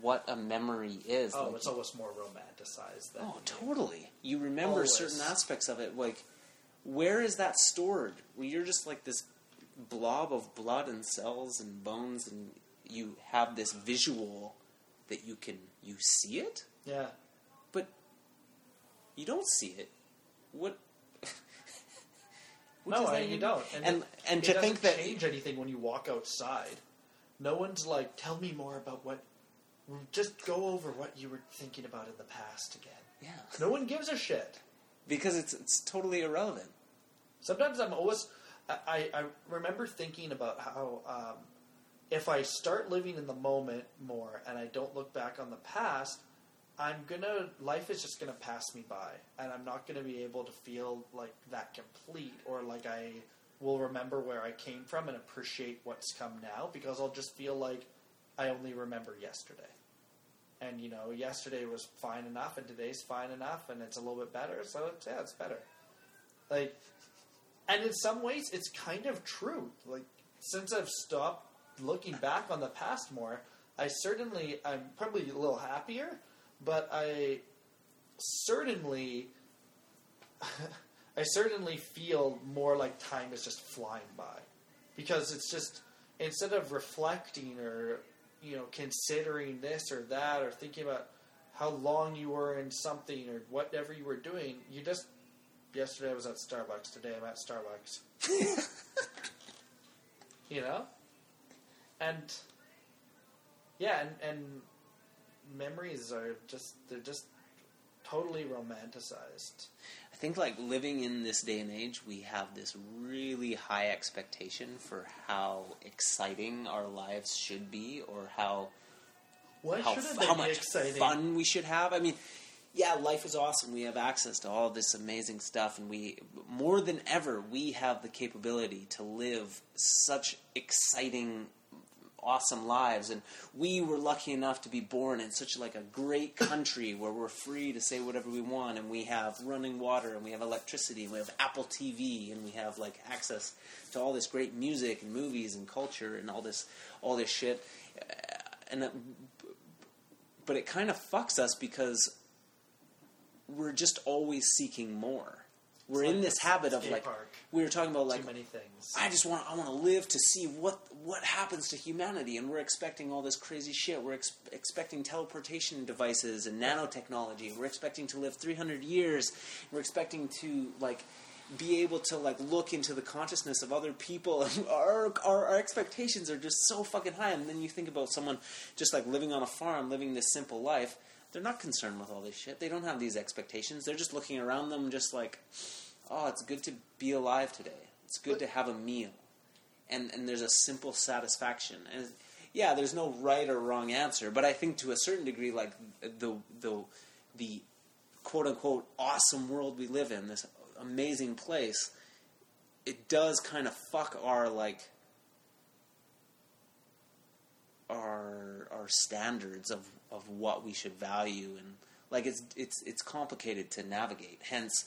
what a memory is? oh, Like, it's almost more romanticized than Oh, totally. You remember Always. certain aspects of it. Like, where is that stored? Well, you're just like this blob of blood and cells and bones, and you have this visual that you can you see it, yeah. but you don't see it. What? what no, does that I, you don't. And, And it, and it to think that change anything when you walk outside. No one's like, tell me more about what. Just go over what you were thinking about in the past again. yeah, No one gives a shit. because it's it's totally irrelevant. Sometimes I'm always. I, I, remember thinking about how um, if I start living in the moment more and I don't look back on the past, I'm gonna. Life is just gonna pass me by, and I'm not gonna be able to feel like that complete or like I will remember where I came from and appreciate what's come now because I'll just feel like I only remember yesterday. And you know, yesterday was fine enough, and today's fine enough, and it's a little bit better. So it's, yeah, it's better. Like, and in some ways, it's kind of true. Like, since I've stopped looking back on the past more, I certainly, I'm probably a little happier, but I certainly, I certainly feel more like time is just flying by. Because it's just, instead of reflecting or, you know, considering this or that or thinking about how long you were in something or whatever you were doing, you just yesterday I was at Starbucks. Today I'm at Starbucks. you know, and yeah, and and memories are just they're just totally romanticized. I think like living in this day and age, we have this really high expectation for how exciting our lives should be, or how Why how, how much exciting? fun we should have. I mean, yeah, life is awesome. We have access to all this amazing stuff, and we more than ever we have the capability to live such exciting awesome lives. And we were lucky enough to be born in such like a great country where we're free to say whatever we want. And we have running water and we have electricity and we have Apple TV and we have like access to all this great music and movies and culture and all this all this shit. Uh, and that, but it kind of fucks us because we're just always seeking more we're in this habit of like park. we were talking about like Too many things. I just want I want to live to see what what happens to humanity, and we're expecting all this crazy shit. We're ex- expecting teleportation devices and nanotechnology. We're expecting to live 300 years. We're expecting to like be able to like look into the consciousness of other people. our, our our expectations are just so fucking high. And then you think about someone just like living on a farm, living this simple life. They're not concerned with all this shit. They don't have these expectations. They're just looking around them, just like, oh, it's good to be alive today. It's good to have a meal, and and there's a simple satisfaction. And yeah, there's no right or wrong answer, but I think to a certain degree, like the the the quote unquote awesome world we live in, this amazing place, it does kind of fuck our like our our standards of of what we should value and like it's it's it's complicated to navigate. Hence,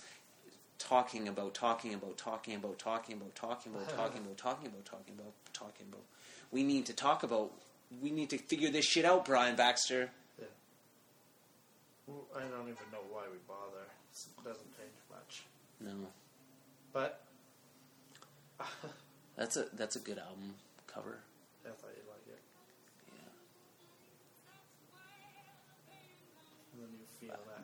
talking about talking about talking about talking about talking about talking about talking about talking about talking about. We need to talk about. We need to figure this shit out, Brian Baxter. Yeah. Well, I don't even know why we bother. It doesn't change much. No, But that's a that's a good album cover. I thought you'd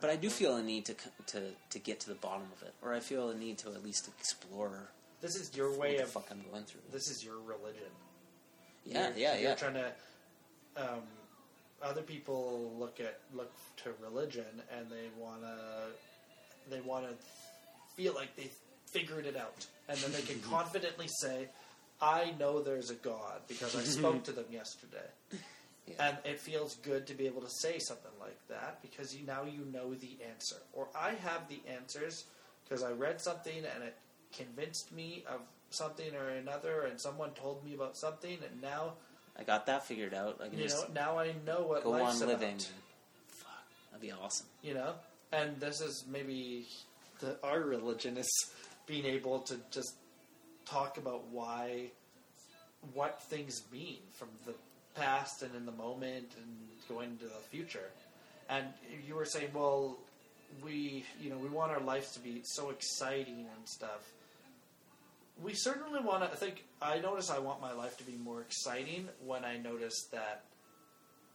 But I do feel a need to to to get to the bottom of it, or I feel a need to at least explore this is your what way the of fuck I'm going through. this is your religion. Yeah, You're- yeah, you're yeah. trying to. Um, other people look at look to religion and they wanna they wanna feel like they figured it out, and then they can confidently say, "I know there's a God because I spoke to them yesterday." Yeah. And it feels good to be able to say something like that because you now you know the answer, or I have the answers because I read something and it convinced me of something or another, and someone told me about something, and now I got that figured out. I can you know now I know what go life's on about. Fuck, that'd be awesome. You know, and this is maybe the, our religion is being able to just talk about why what things mean from the past and in the moment and going into the future. And you were saying, well, we you know we want our lives to be so exciting and stuff. We certainly want to. I think I notice I want my life to be more exciting when I notice that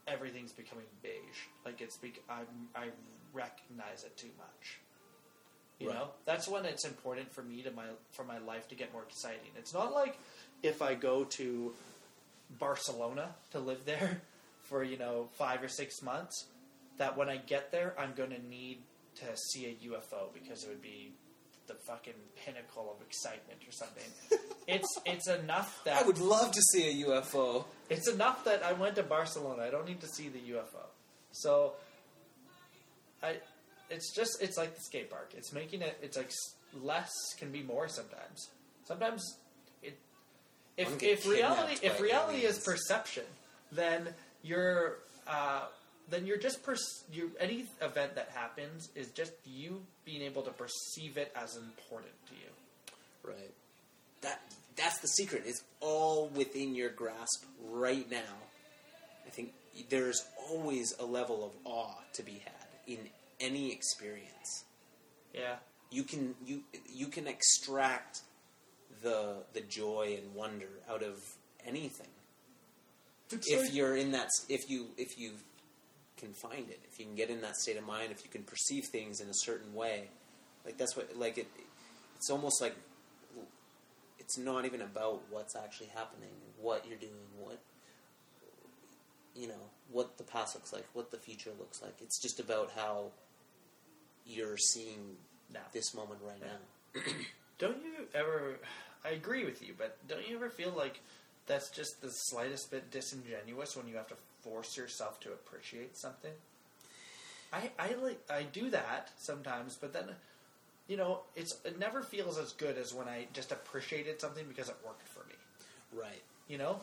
everything's becoming beige. Like it's bec- I I recognize it too much. You Right. know, that's when it's important for me to my for my life to get more exciting. It's not like if I go to Barcelona to live there for you know five or six months, that when I get there, I'm going to need to see a UFO because it would be the fucking pinnacle of excitement or something. it's it's enough that I would love to see a UFO. it's enough that I went to Barcelona. I don't need to see the UFO. So, I, it's just it's like the skate park. It's making it. It's like less can be more sometimes. Sometimes. If if reality if reality is perception, then you're uh, then you're just pers- you any event that happens is just you being able to perceive it as important to you. Right. That that's the secret. It's all within your grasp right now. I think there's always a level of awe to be had in any experience. Yeah. You can you you can extract the the joy and wonder out of anything. It's if like- you're in that if you if you can find it if you can get in that state of mind if you can perceive things in a certain way like that's what like it it's almost like it's not even about what's actually happening what you're doing what you know what the past looks like what the future looks like. It's just about how you're seeing Now. this moment right now Don't you ever? I agree with you, but don't you ever feel like that's just the slightest bit disingenuous when you have to force yourself to appreciate something? I I like I do that sometimes, but then you know it's it never feels as good as when I just appreciated something because it worked for me. right You know,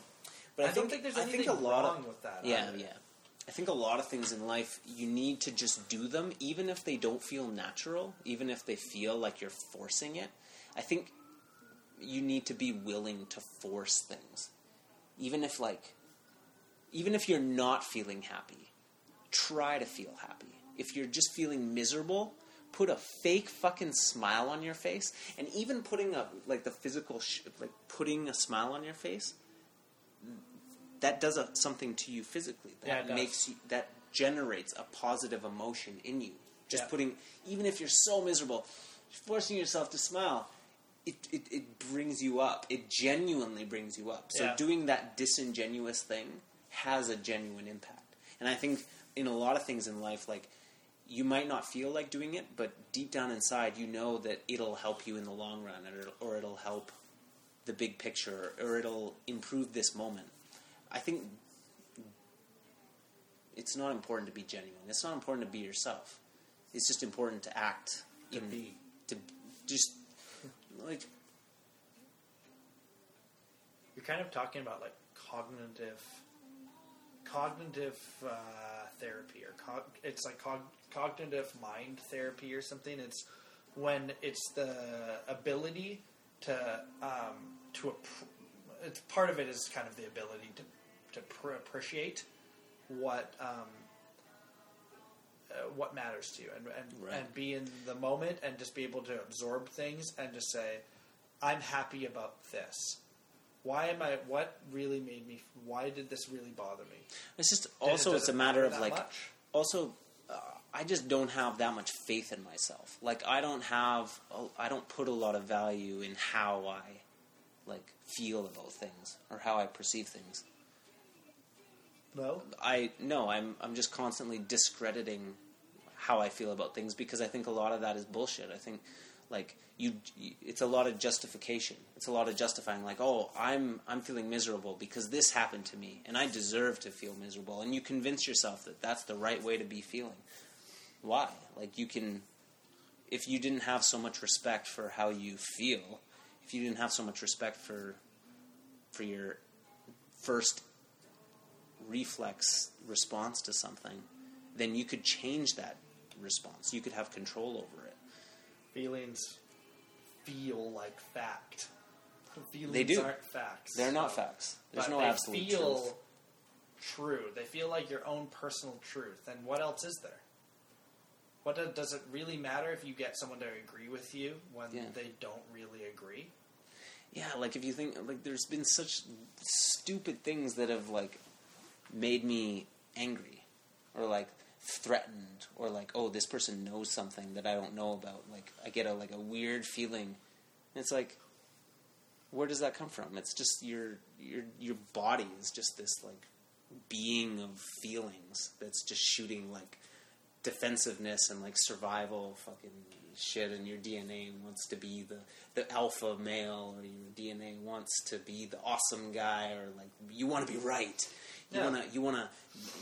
but I, don't think there's I anything think wrong of, with that. Yeah, either. yeah. I think a lot of things in life you need to just do them, even if they don't feel natural, even if they feel like you're forcing it. I think you need to be willing to force things, even if like, even if you're not feeling happy. Try to feel happy. If you're just feeling miserable, put a fake fucking smile on your face, and even putting a like the physical sh- like putting a smile on your face that does a, something to you physically. That Yeah, makes you that generates a positive emotion in you. Just Yeah. putting, even if you're so miserable, forcing yourself to smile, it, it, it brings you up. It genuinely brings you up. So Yeah. doing that disingenuous thing has a genuine impact. And I think in a lot of things in life, like you might not feel like doing it, but deep down inside, you know that it'll help you in the long run, or it'll, or it'll help the big picture, or it'll improve this moment. I think it's not important to be genuine. It's not important to be yourself. It's just important to act To in be. to just like You're kind of talking about like cognitive, cognitive uh, therapy, or cog- it's like cog- cognitive mind therapy or something. It's when it's the ability to um, to it's part of it is kind of the ability to to pr- appreciate what um, uh, what matters to you and and, Right. and be in the moment and just be able to absorb things and just say I'm happy about this. Why am I? What really made me? Why did this really bother me? it's just Did it- also it's a matter of like much? also uh, I just don't have that much faith in myself. Like I don't have, I don't put a lot of value in how I like feel about things or how I perceive things. No. I no, I'm I'm just constantly discrediting how I feel about things because I think a lot of that is bullshit. I think like you, it's a lot of justification. It's a lot of justifying like, "Oh, I'm I'm feeling miserable because this happened to me and I deserve to feel miserable." And you convince yourself that that's the right way to be feeling. Why? Like you can if you didn't have so much respect for how you feel, if you didn't have so much respect for for your first reflex response to something, then you could change that response. You could have control over it. Feelings feel like fact. Feelings They do. aren't facts. They're not facts. There's no they absolute feel truth. true. They feel like your own personal truth. And what else is there? What do, does it really matter if you get someone to agree with you when Yeah. they don't really agree? Yeah, like if you think like there's been such stupid things that have like made me angry or like threatened or like oh this person knows something that I don't know about. Like I get a like a weird feeling. And it's like where does that come from? It's just your your your body is just this like being of feelings that's just shooting like defensiveness and like survival fucking shit and your DNA wants to be the, the alpha male or your DNA wants to be the awesome guy or like you want to be right. You Yeah. wanna you wanna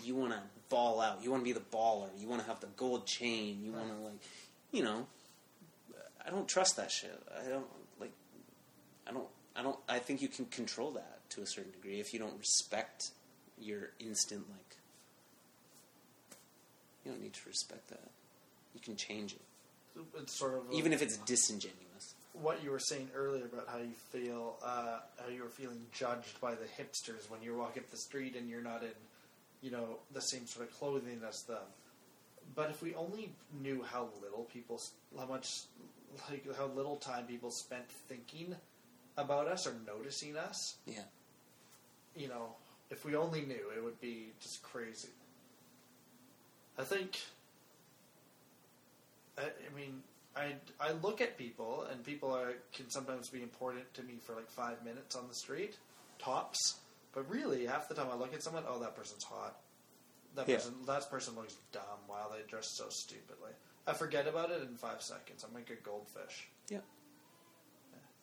you wanna ball out. You wanna be the baller. You wanna have the gold chain. You wanna like you know I don't trust that shit. I don't like I don't I don't I think you can control that to a certain degree if you don't respect your instant like you don't need to respect that. You can change it. It's sort of Even if it's disingenuous. What you were saying earlier about how you feel, uh, how you were feeling judged by the hipsters when you're walking up the street and you're not in, you know, the same sort of clothing as them. But if we only knew how little people, how much, like how little time people spent thinking about us or noticing us, Yeah. you know, if we only knew, it would be just crazy. I think. I, I mean, I I look at people, and people are can sometimes be important to me for like five minutes on the street, tops. But really, half the time I look at someone, oh, that person's hot. That Yeah. person, that person looks dumb. Wow, they dress so stupidly. I forget about it in five seconds. I'm like a goldfish. Yeah.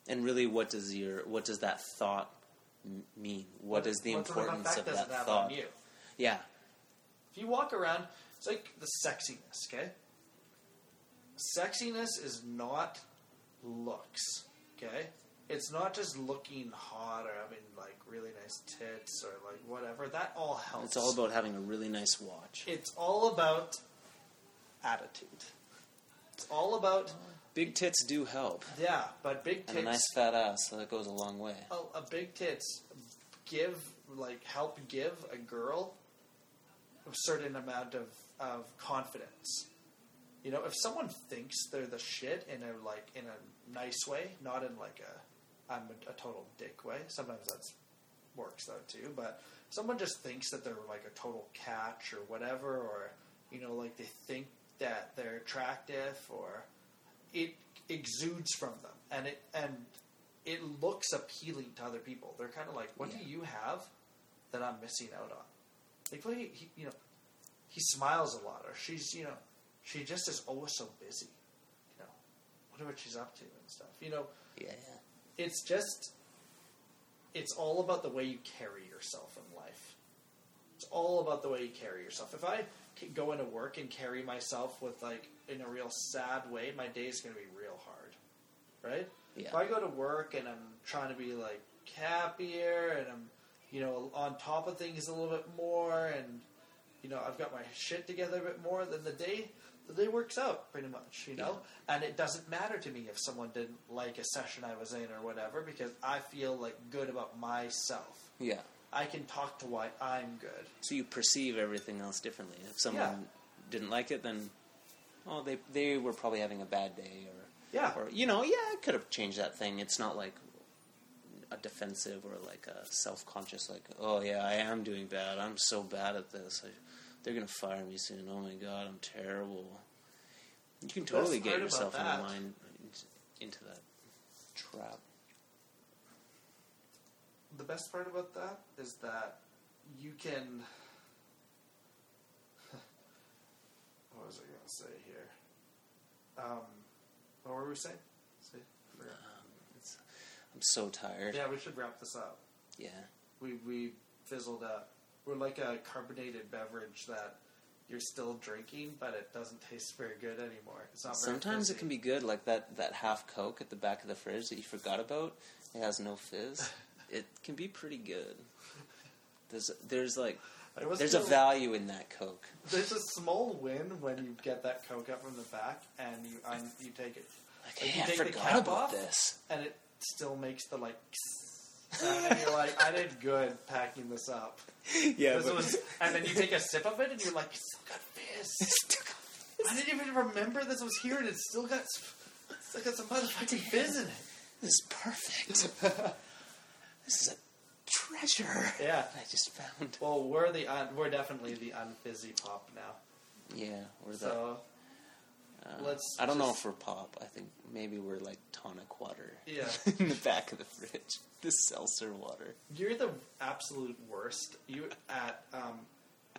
And really, what does your what does that thought m- mean? what is the importance effect of does that have thought? on you? Yeah. If you walk around, it's like the sexiness, okay? Sexiness is not looks, okay? It's not just looking hot or having like really nice tits or like whatever. That all helps. It's all about having a really nice watch. It's all about attitude. It's all about Big tits do help, yeah, but big and a nice fat ass so that goes a long way. a, a big tits give like help give a girl a certain amount of, of confidence. You know, if someone thinks they're the shit in a like in a nice way, not in like a I'm a, a total dick way. Sometimes that's works though too, but someone just thinks that they're like a total catch or whatever, or you know, like they think that they're attractive, or it exudes from them, and it and it looks appealing to other people. They're kind of like, "What Yeah. do you have that I'm missing out on?" Like, he, he, you know, he smiles a lot, or she's, you know, she just is always so busy. You know, wonder what she's up to and stuff. You know, Yeah. it's just it's all about the way you carry yourself in life it's all about the way you carry yourself if I go into work and carry myself with like in a real sad way my day's going to be real hard right Yeah. if i go to work and i'm trying to be like happier and i'm you know on top of things a little bit more and you know i've got my shit together a bit more then the day day works out pretty much you know and it doesn't matter to me if someone didn't like a session i was in or whatever because i feel like good about myself Yeah. i can talk to why i'm good So you perceive everything else differently. If someone Yeah. didn't like it, then oh, they they were probably having a bad day, or Yeah. or you know, yeah, I could have changed that thing. It's not like a defensive or like a self conscious, like oh yeah, I am doing bad. I'm so bad at this. I, They're gonna fire me soon. Oh my god, I'm terrible. You can totally best get yourself in the mind into that trap. the best part about that is that you can. what was I to say here? Um, what were we saying? Forgot. It's, I'm so tired. Yeah, we should wrap this up. Yeah. We we fizzled out. We're like a carbonated beverage that you're still drinking, but it doesn't taste very good anymore. It's not Sometimes it can be good, like that, that half Coke at the back of the fridge that you forgot about. It has no fizz. it can be pretty good. There's there's like I there's a value in that Coke. There's a small win when you get that Coke up from the back and you un- you take it, Like, Like, hey, you I take the forgot about off? this. and it still makes the like. Sound, and you're like, I did good packing this up. Yeah, This was, and then you take a sip of it, and you're like, it's still got fizz. I didn't even remember this was here, and it's still got, s- still got some motherfucking fizz in it. this is perfect. this is a treasure. Yeah. I just found. Well, we're the un, we're definitely the unfizzy pop now. Yeah, we're the. Uh, let's I don't know just- if we're pop. I think maybe we're like tonic water. Yeah. in the back of the fridge, the seltzer water. you're the absolute worst. You at um,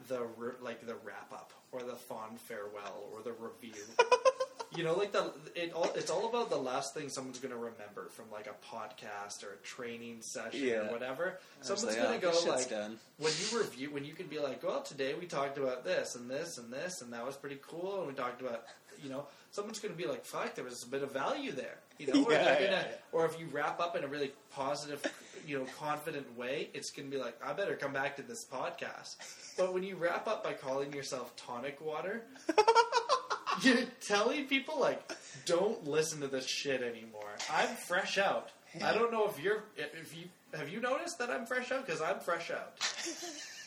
the re- like the wrap up or the fond farewell or the review. you know, like the it all it's all about the last thing someone's going to remember from like a podcast or a training session Yeah. or whatever. I was Someone's like, going to "Oh, go shit's like done." when you review when you can be like, well, today we talked about this and this and this and that was pretty cool, and we talked about you know. Someone's going to be like, "Fuck, there was a bit of value there," you know. or, Yeah, gonna, yeah. or if you wrap up in a really positive, you know, confident way, it's going to be like, "I better come back to this podcast." But when you wrap up by calling yourself tonic water, you're telling people like, "Don't listen to this shit anymore." I'm fresh out. I don't know if you're if you have you noticed that I'm fresh out because I'm fresh out.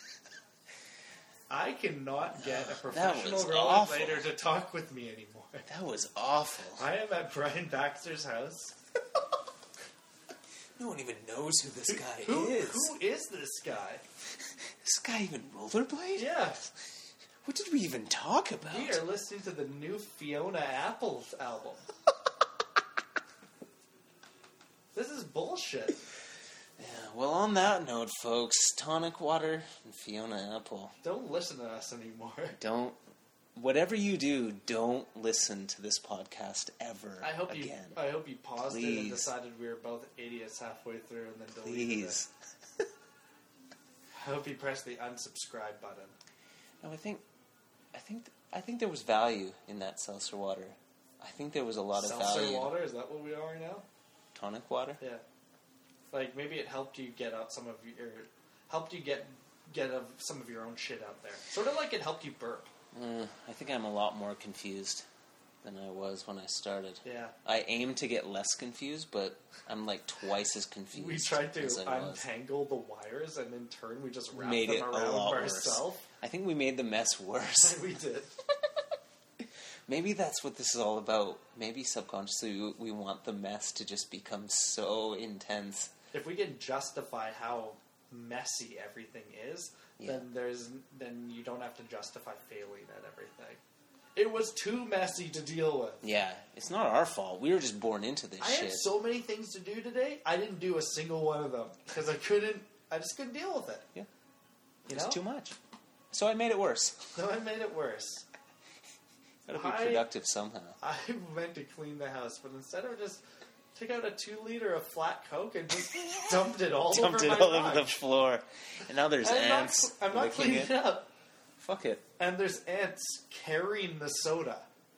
I cannot get a professional rollerblader to talk with me anymore. That was awful. I am at Brian Baxter's house. No one even knows who this guy Who, is. who is this guy? This guy even rollerblade? Yeah, What did we even talk about? we are listening to the new Fiona Apples album. this is bullshit. Well, on that note, folks, tonic water and Fiona Apple. Don't listen to us anymore. Don't. Whatever you do, don't listen to this podcast ever I hope you. I hope you paused it and decided we were both idiots halfway through, and then deleted Please. it. I hope you pressed the unsubscribe button. No, I think, I think, I think there was value in that seltzer water. I think there was a lot of value. Seltzer water is that what we are now? Tonic water. Yeah. Like maybe it helped you get out some of your helped you get get of some of your own shit out there. Sort of like it helped you burp. Uh, I think I'm a lot more confused than I was when I started. Yeah. I aim to get less confused, but I'm like twice as confused. We tried to as I was. untangle the wires and in turn we just wrapped Made them around ourselves. I think we made the mess worse. we did. Maybe that's what this is all about. Maybe subconsciously we, we want the mess to just become so intense. If we can justify how messy everything is, Yeah. then there's then you don't have to justify failing at everything. It was too messy to deal with. Yeah, it's not our fault. We were just born into this shit. I shit. had so many things to do today. I didn't do a single one of them because I couldn't. I just couldn't deal with it. Yeah. you it's know. too much. So I made it worse. So I made it worse. Gotta be I- productive somehow. I meant to clean the house, but instead of just took out a two liter of flat Coke and just dumped it all Dumped over it my all over the floor. And now there's I'm ants. not, I'm not cleaning it. it up. Fuck it. And there's ants carrying the soda.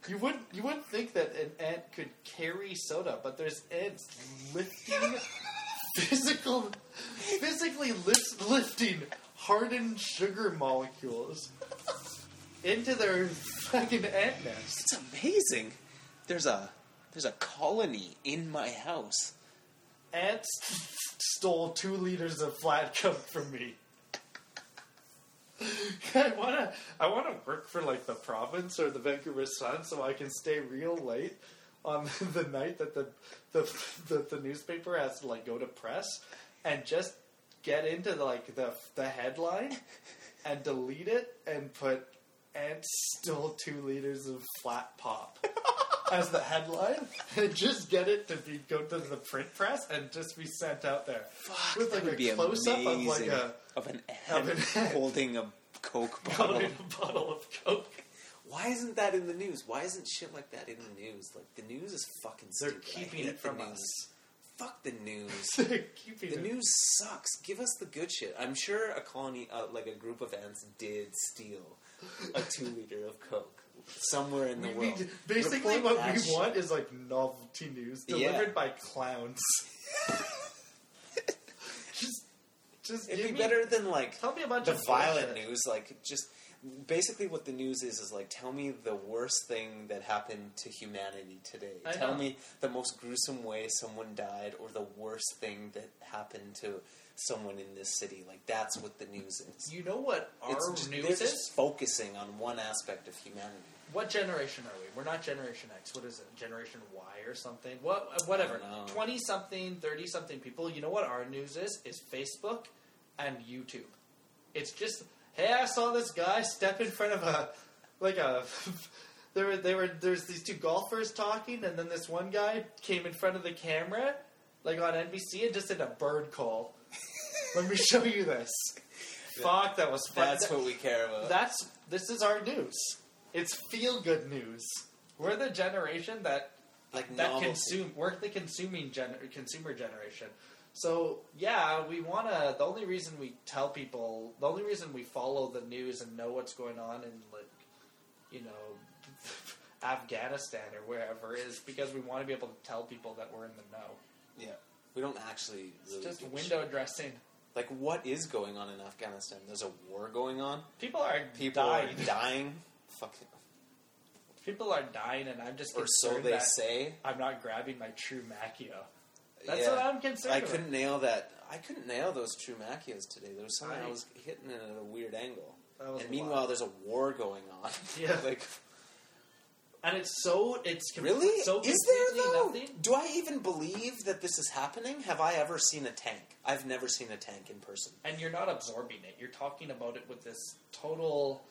You wouldn't you wouldn't think that an ant could carry soda, but there's ants lifting physical physically lift, lifting hardened sugar molecules into their fucking ant nest. It's amazing. There's a there's a colony in my house. Ants stole two liters of flat Coke from me. I wanna, I wanna work for like the province or the Vancouver Sun, so I can stay real late on the night that the the that the newspaper has to like go to press, and just get into the, like the the headline and delete it and put "Ants stole two liters of flat pop" as the headline, and just get it to be go to the print press and just be sent out there Fuck, with like That would a be close up of like amazing. a of an Of ant an ant. holding a Coke bottle. holding a bottle of Coke. Why isn't that in the news? Why isn't shit like that in the news? Like the news is fucking They're stupid. Keeping it from us. Fuck the news. Keeping The it. news sucks. Give us the good shit. I'm sure a colony, uh, like a group of ants, did steal a two liter of Coke somewhere in the We world. need, basically, Report what that we shit. want is like novelty news Yeah. delivered by clowns. just, just It'd give be me- better than like Tell me a bunch the of violent bullshit. news. Like just basically what the news is is like tell me the worst thing that happened to humanity today. I tell know. me the most gruesome way someone died, or the worst thing that happened to someone in this city. Like that's what the news is. You know what our It's just, they're news just is? focusing on one aspect of humanity. What generation are we? We're not Generation X. What is it? Generation Y or something? What? Whatever. I don't know. Twenty something, thirty something people. You know what our news is? Is Facebook and YouTube. It's just, hey, I saw this guy step in front of a, like a. There were, they were, there's these two golfers talking, and then this one guy came in front of the camera, like on NBC, and just did a bird call. Let me show you this. Fuck, that was fun. That's what we care about. That's this is our news. It's feel good news. We're the generation that like that novelty. consume. We're the consuming gen, consumer generation. So yeah, we want to. The only reason we tell people, the only reason we follow the news and know what's going on in like, you know, Afghanistan or wherever is because we want to be able to tell people that we're in the know. Yeah, we don't actually. It's just window shit. dressing. Like, what is going on in Afghanistan? There's a war going on. People are People dying. are dying. Fucking, People are dying, and I'm just or so they say. I'm not grabbing my true makio. That's Yeah. what I'm concerned I about. couldn't nail that. I couldn't nail those true makios today. There was something I, I- was hitting it at a weird angle. And meanwhile, lot. there's a war going on. Yeah. like, and it's so it's com- really? so is there though? nothing. Do I even believe that this is happening? Have I ever seen a tank? I've never seen a tank in person. And you're not absorbing it. You're talking about it with this total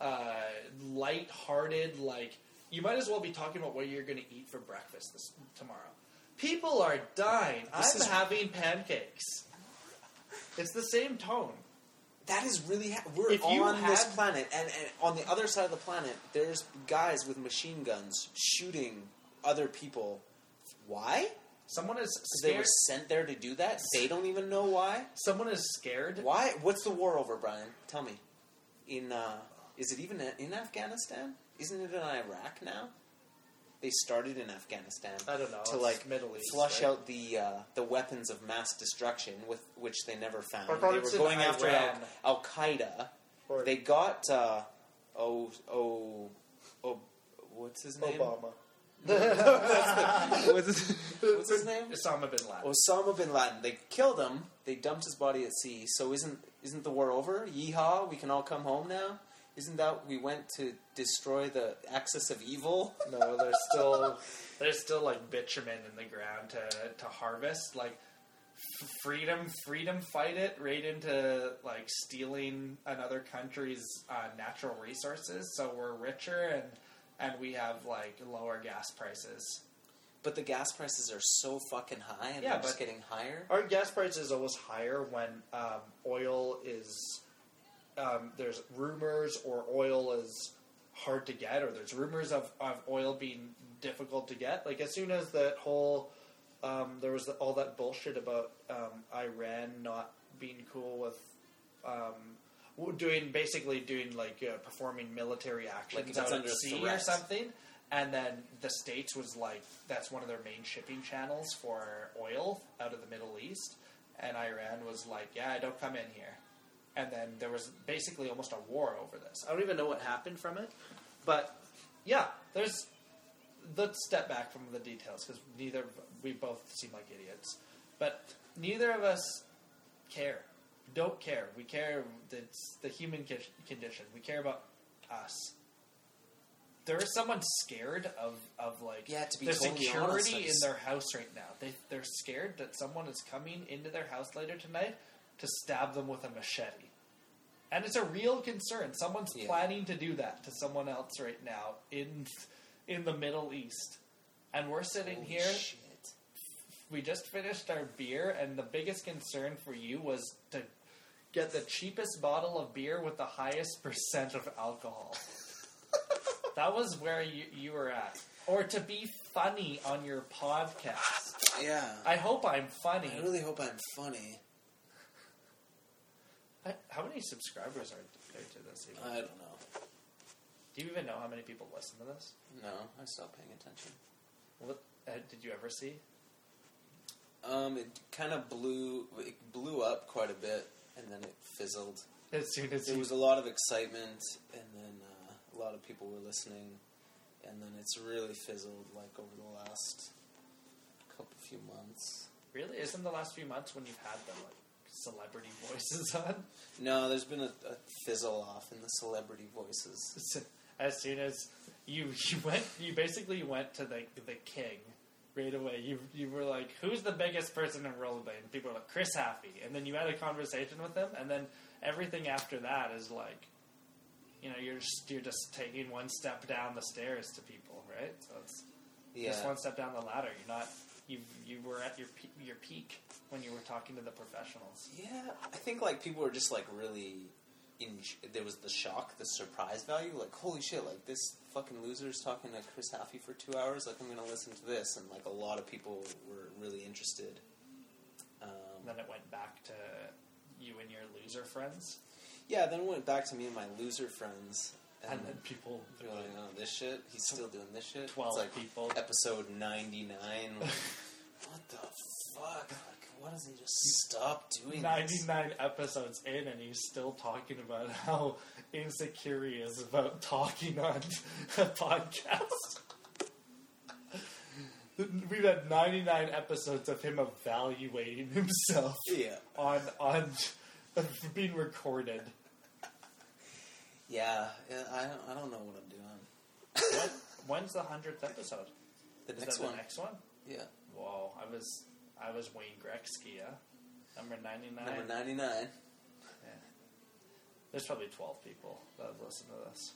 uh, light-hearted, like you might as well be talking about what you're going to eat for breakfast this tomorrow. People are dying. This I'm is- having pancakes. It's the same tone. That is really ha- we're If on this planet, and, and on the other side of the planet, there's guys with machine guns shooting other people. Why? Someone is Because they were sent there to do that. They don't even know why. Someone is scared. Why? What's the war over, Brian? Tell me. In uh, is it even in Afghanistan? Isn't it in Iraq now? They started in Afghanistan I don't know. to like Middle East, flush right? out the uh, the weapons of mass destruction with which they never found. They were going after Al Qaeda. They got uh, oh oh oh what's his name? Obama. what's, his, what's his name? Osama bin Laden. Osama bin Laden. They killed him. They dumped his body at sea. So isn't isn't the war over? Yeehaw! We can all come home now. Isn't that we went to destroy the axis of evil? No, there's still there's still like bitumen in the ground to to harvest. Like freedom, freedom, fight it right into like stealing another country's uh, natural resources. So we're richer and and we have like lower gas prices. But the gas prices are so fucking high, and Yeah, they're just getting higher. Our gas price is always higher when um, oil is um, there's rumors or oil is hard to get, or there's rumors of, of oil being difficult to get. Like as soon as that whole um, there was all that bullshit about um, Iran not being cool with um, doing basically doing like uh, performing military actions Like out at sea threat. or something. And then the states was like that's one of their main shipping channels for oil out of the Middle East, and Iran was like, "Yeah, don't come in here." And then there was basically almost a war over this. I don't even know what happened from it, but yeah, there's. Let's step back from the details because neither we both seem like idiots, but neither of us care. Don't care. We care. It's the human condition. We care about us. There is someone scared of, of like Yeah, to be the totally security honest, in their house right now. They they're scared that someone is coming into their house later tonight to stab them with a machete. And it's a real concern. Someone's Yeah. planning to do that to someone else right now in in the Middle East. And we're sitting Holy here shit. we just finished our beer, and the biggest concern for you was to get the cheapest bottle of beer with the highest percent of alcohol. that was where you, you were at. Or to be funny on your podcast. Yeah. I hope I'm funny. I really hope I'm funny. I- How many subscribers are there to this? Even? I don't know. Do you even know how many people listen to this? No, I stopped paying attention. What uh, did you ever see? Um, it kind of blew. It blew up quite a bit, and then it fizzled. As soon as There was a lot of excitement, and then uh, a lot of people were listening, and then it's really fizzled. Like over the last couple few months. really isn't the last few months when you've had them like celebrity voices on. No, there's been a, a fizzle off in the celebrity voices. as soon as you you went you basically went to the the king right away. You you were like, "Who's the biggest person in rollerblading?" And people were like, "Chris Haffey," and then you had a conversation with him, and then everything after that is like, you know, you're just you're just taking one step down the stairs to people, right? So it's Yeah, just one step down the ladder. You're not you you were at your your peak when you were talking to the professionals. yeah. I think like people were just like really. In, there was the shock, the surprise value. Like, holy shit! Like this fucking loser is talking to Chris Haffey for two hours. Like, I'm gonna listen to this, and like a lot of people were really interested. Um, then it went back to you and your loser friends, Yeah, then it went back to me and my loser friends, and, and then people they're like, "Oh, this shit. He's still doing this shit." twelve It's like people. episode ninety nine. Like, what the fuck? Why doesn't he just stop doing this? 99 episodes in and he's still talking about how insecure he is about talking on a podcast. We've had 99 episodes of him evaluating himself Yeah, on on being recorded. yeah. I don't. I don't know what I'm doing. What, when's the 100th episode? The Is next that one. the next one? Yeah, Whoa, I was I was Wayne Gretzky. Number 99. number ninety nine. Yeah. There's probably 12 people that have listened to this.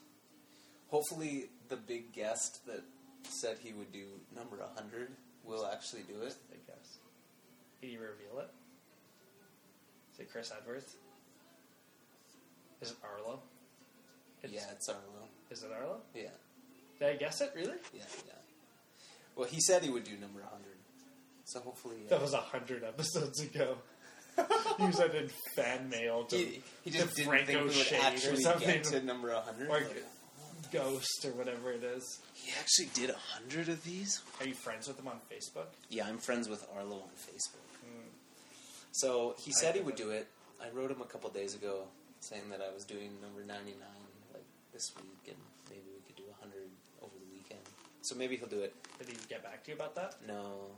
Hopefully, the big guest that said he would do number hundred will actually do it. I guess. Can you reveal it? Is it Chris Edwards? Is it Arlo? It's, yeah, it's Arlo. Is it Arlo? Yeah, Did I guess it? Really? yeah, yeah. Well, he said he would do number hundred, so hopefully. uh, That was a hundred episodes ago. he said in fan mail to He, he just to didn't Franco think we would Shade or actually something. get to number 100. Or Like, Ghost or whatever it is. He actually did a hundred of these. Are you friends with him on Facebook? Yeah, I'm friends with Arlo on Facebook. so he said he would do it. I wrote him a couple days ago saying that I was doing number 99 like this week and maybe we could do 100 over the weekend. So maybe he'll do it. Did he get back to you about that? No.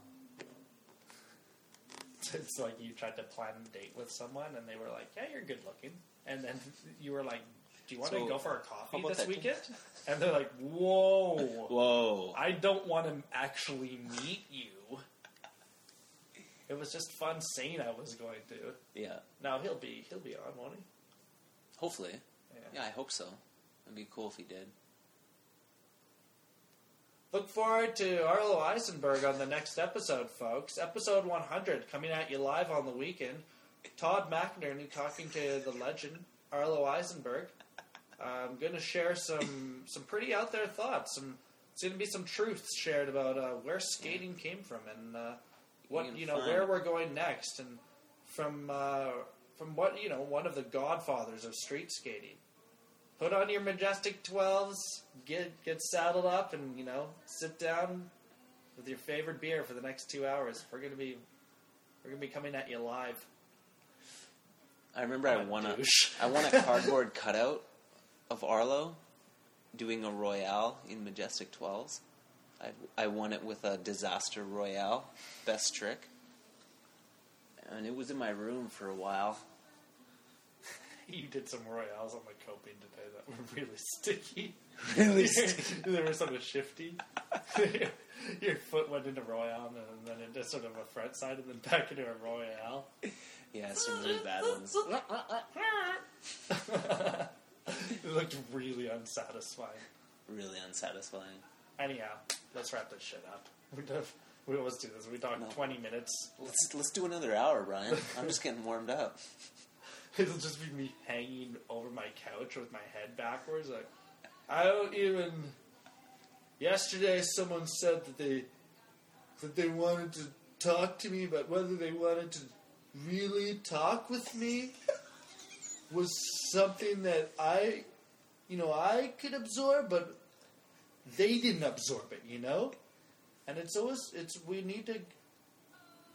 It's like you tried to plan a date with someone and they were like, "Yeah, you're good looking," and then you were like, "Do you want to go for a how coffee about this that- weekend?" And they're like, "Whoa." Whoa! I don't want to actually meet you. It was just fun saying I was going to. Yeah, Now he'll be he'll be on, won't he? hopefully. Yeah. Yeah, I hope so. It'd be cool if he did. Look forward to Arlo Eisenberg on the next episode, folks. Episode 100 coming at you live on the weekend. Todd McInerney talking to the legend Arlo Eisenberg. I'm going to share some some pretty out there thoughts. Some it's going to be some truths shared about uh, where skating came from and uh, what you know where we're going next, and from uh, from what you know one of the godfathers of street skating. Put on your majestic twelves, get get saddled up, and you know sit down with your favorite beer for the next two hours. We're gonna be we're gonna be coming at you live. I remember I I'm a won a douche. Won a cardboard cutout of Arlo doing a Royale in Majestic 12s. I, I won it with a Disaster Royale, best trick. And it was in my room for a while. You did some royales on the coping today that were really sticky. Really sticky. they were sort of shifty. your foot went into Royale and then into sort of a front side and then back into a Royale. Yeah, some really bad ones. it looked really unsatisfying. Really unsatisfying. Anyhow, let's wrap this shit up. We do, we always do this. We talk No. twenty minutes. Let's let's do another hour, Brian. I'm just getting warmed up. It'll just be me hanging over my couch with my head backwards. Like I don't even. Yesterday, someone said that they that they wanted to talk to me, but whether they wanted to really talk with me was something that I, you know, I could absorb, but they didn't absorb it. You know, and it's always it's we need to.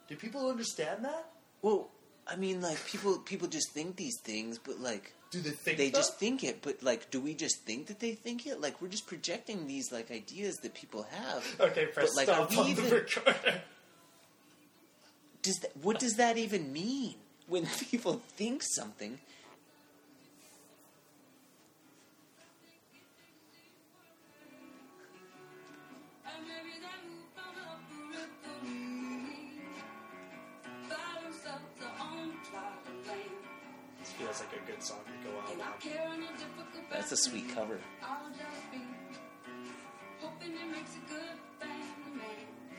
Do people understand that? Well, I mean, like people people just think these things, but like Do they think they that? just think it. But like, do we just think that they think it? Like we're just projecting these like ideas that people have. Okay, press But, like, stop on the recorder. Does that, what does that even mean when people think something? Feels like a good song to go out on. That's a sweet cover.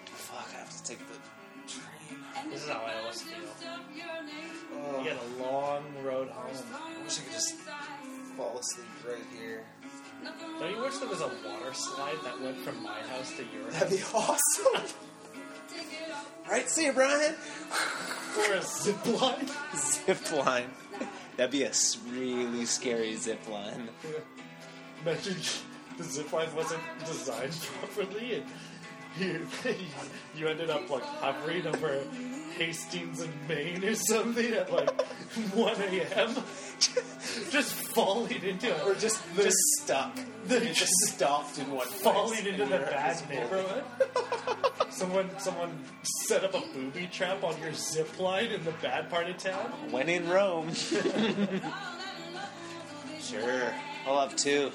Fuck, I have to take the train. This is how I always feel. Oh, You get a long road home. I wish I could just fall asleep right here. Don't you wish there was a water slide that went from my house to your house? That'd be awesome. right, see you, Brian. Or a zip line? Zip line. That'd be a really scary zip line. Imagine the zip line wasn't designed properly and you, you ended up like hovering over Hastings and Main or something at like 1 a.m. just falling into it. Or just just stuck. The- You just stopped in one falling into the bad neighborhood. someone, someone set up a booby trap on your zip line in the bad part of town. When in Rome. sure. I'll have two.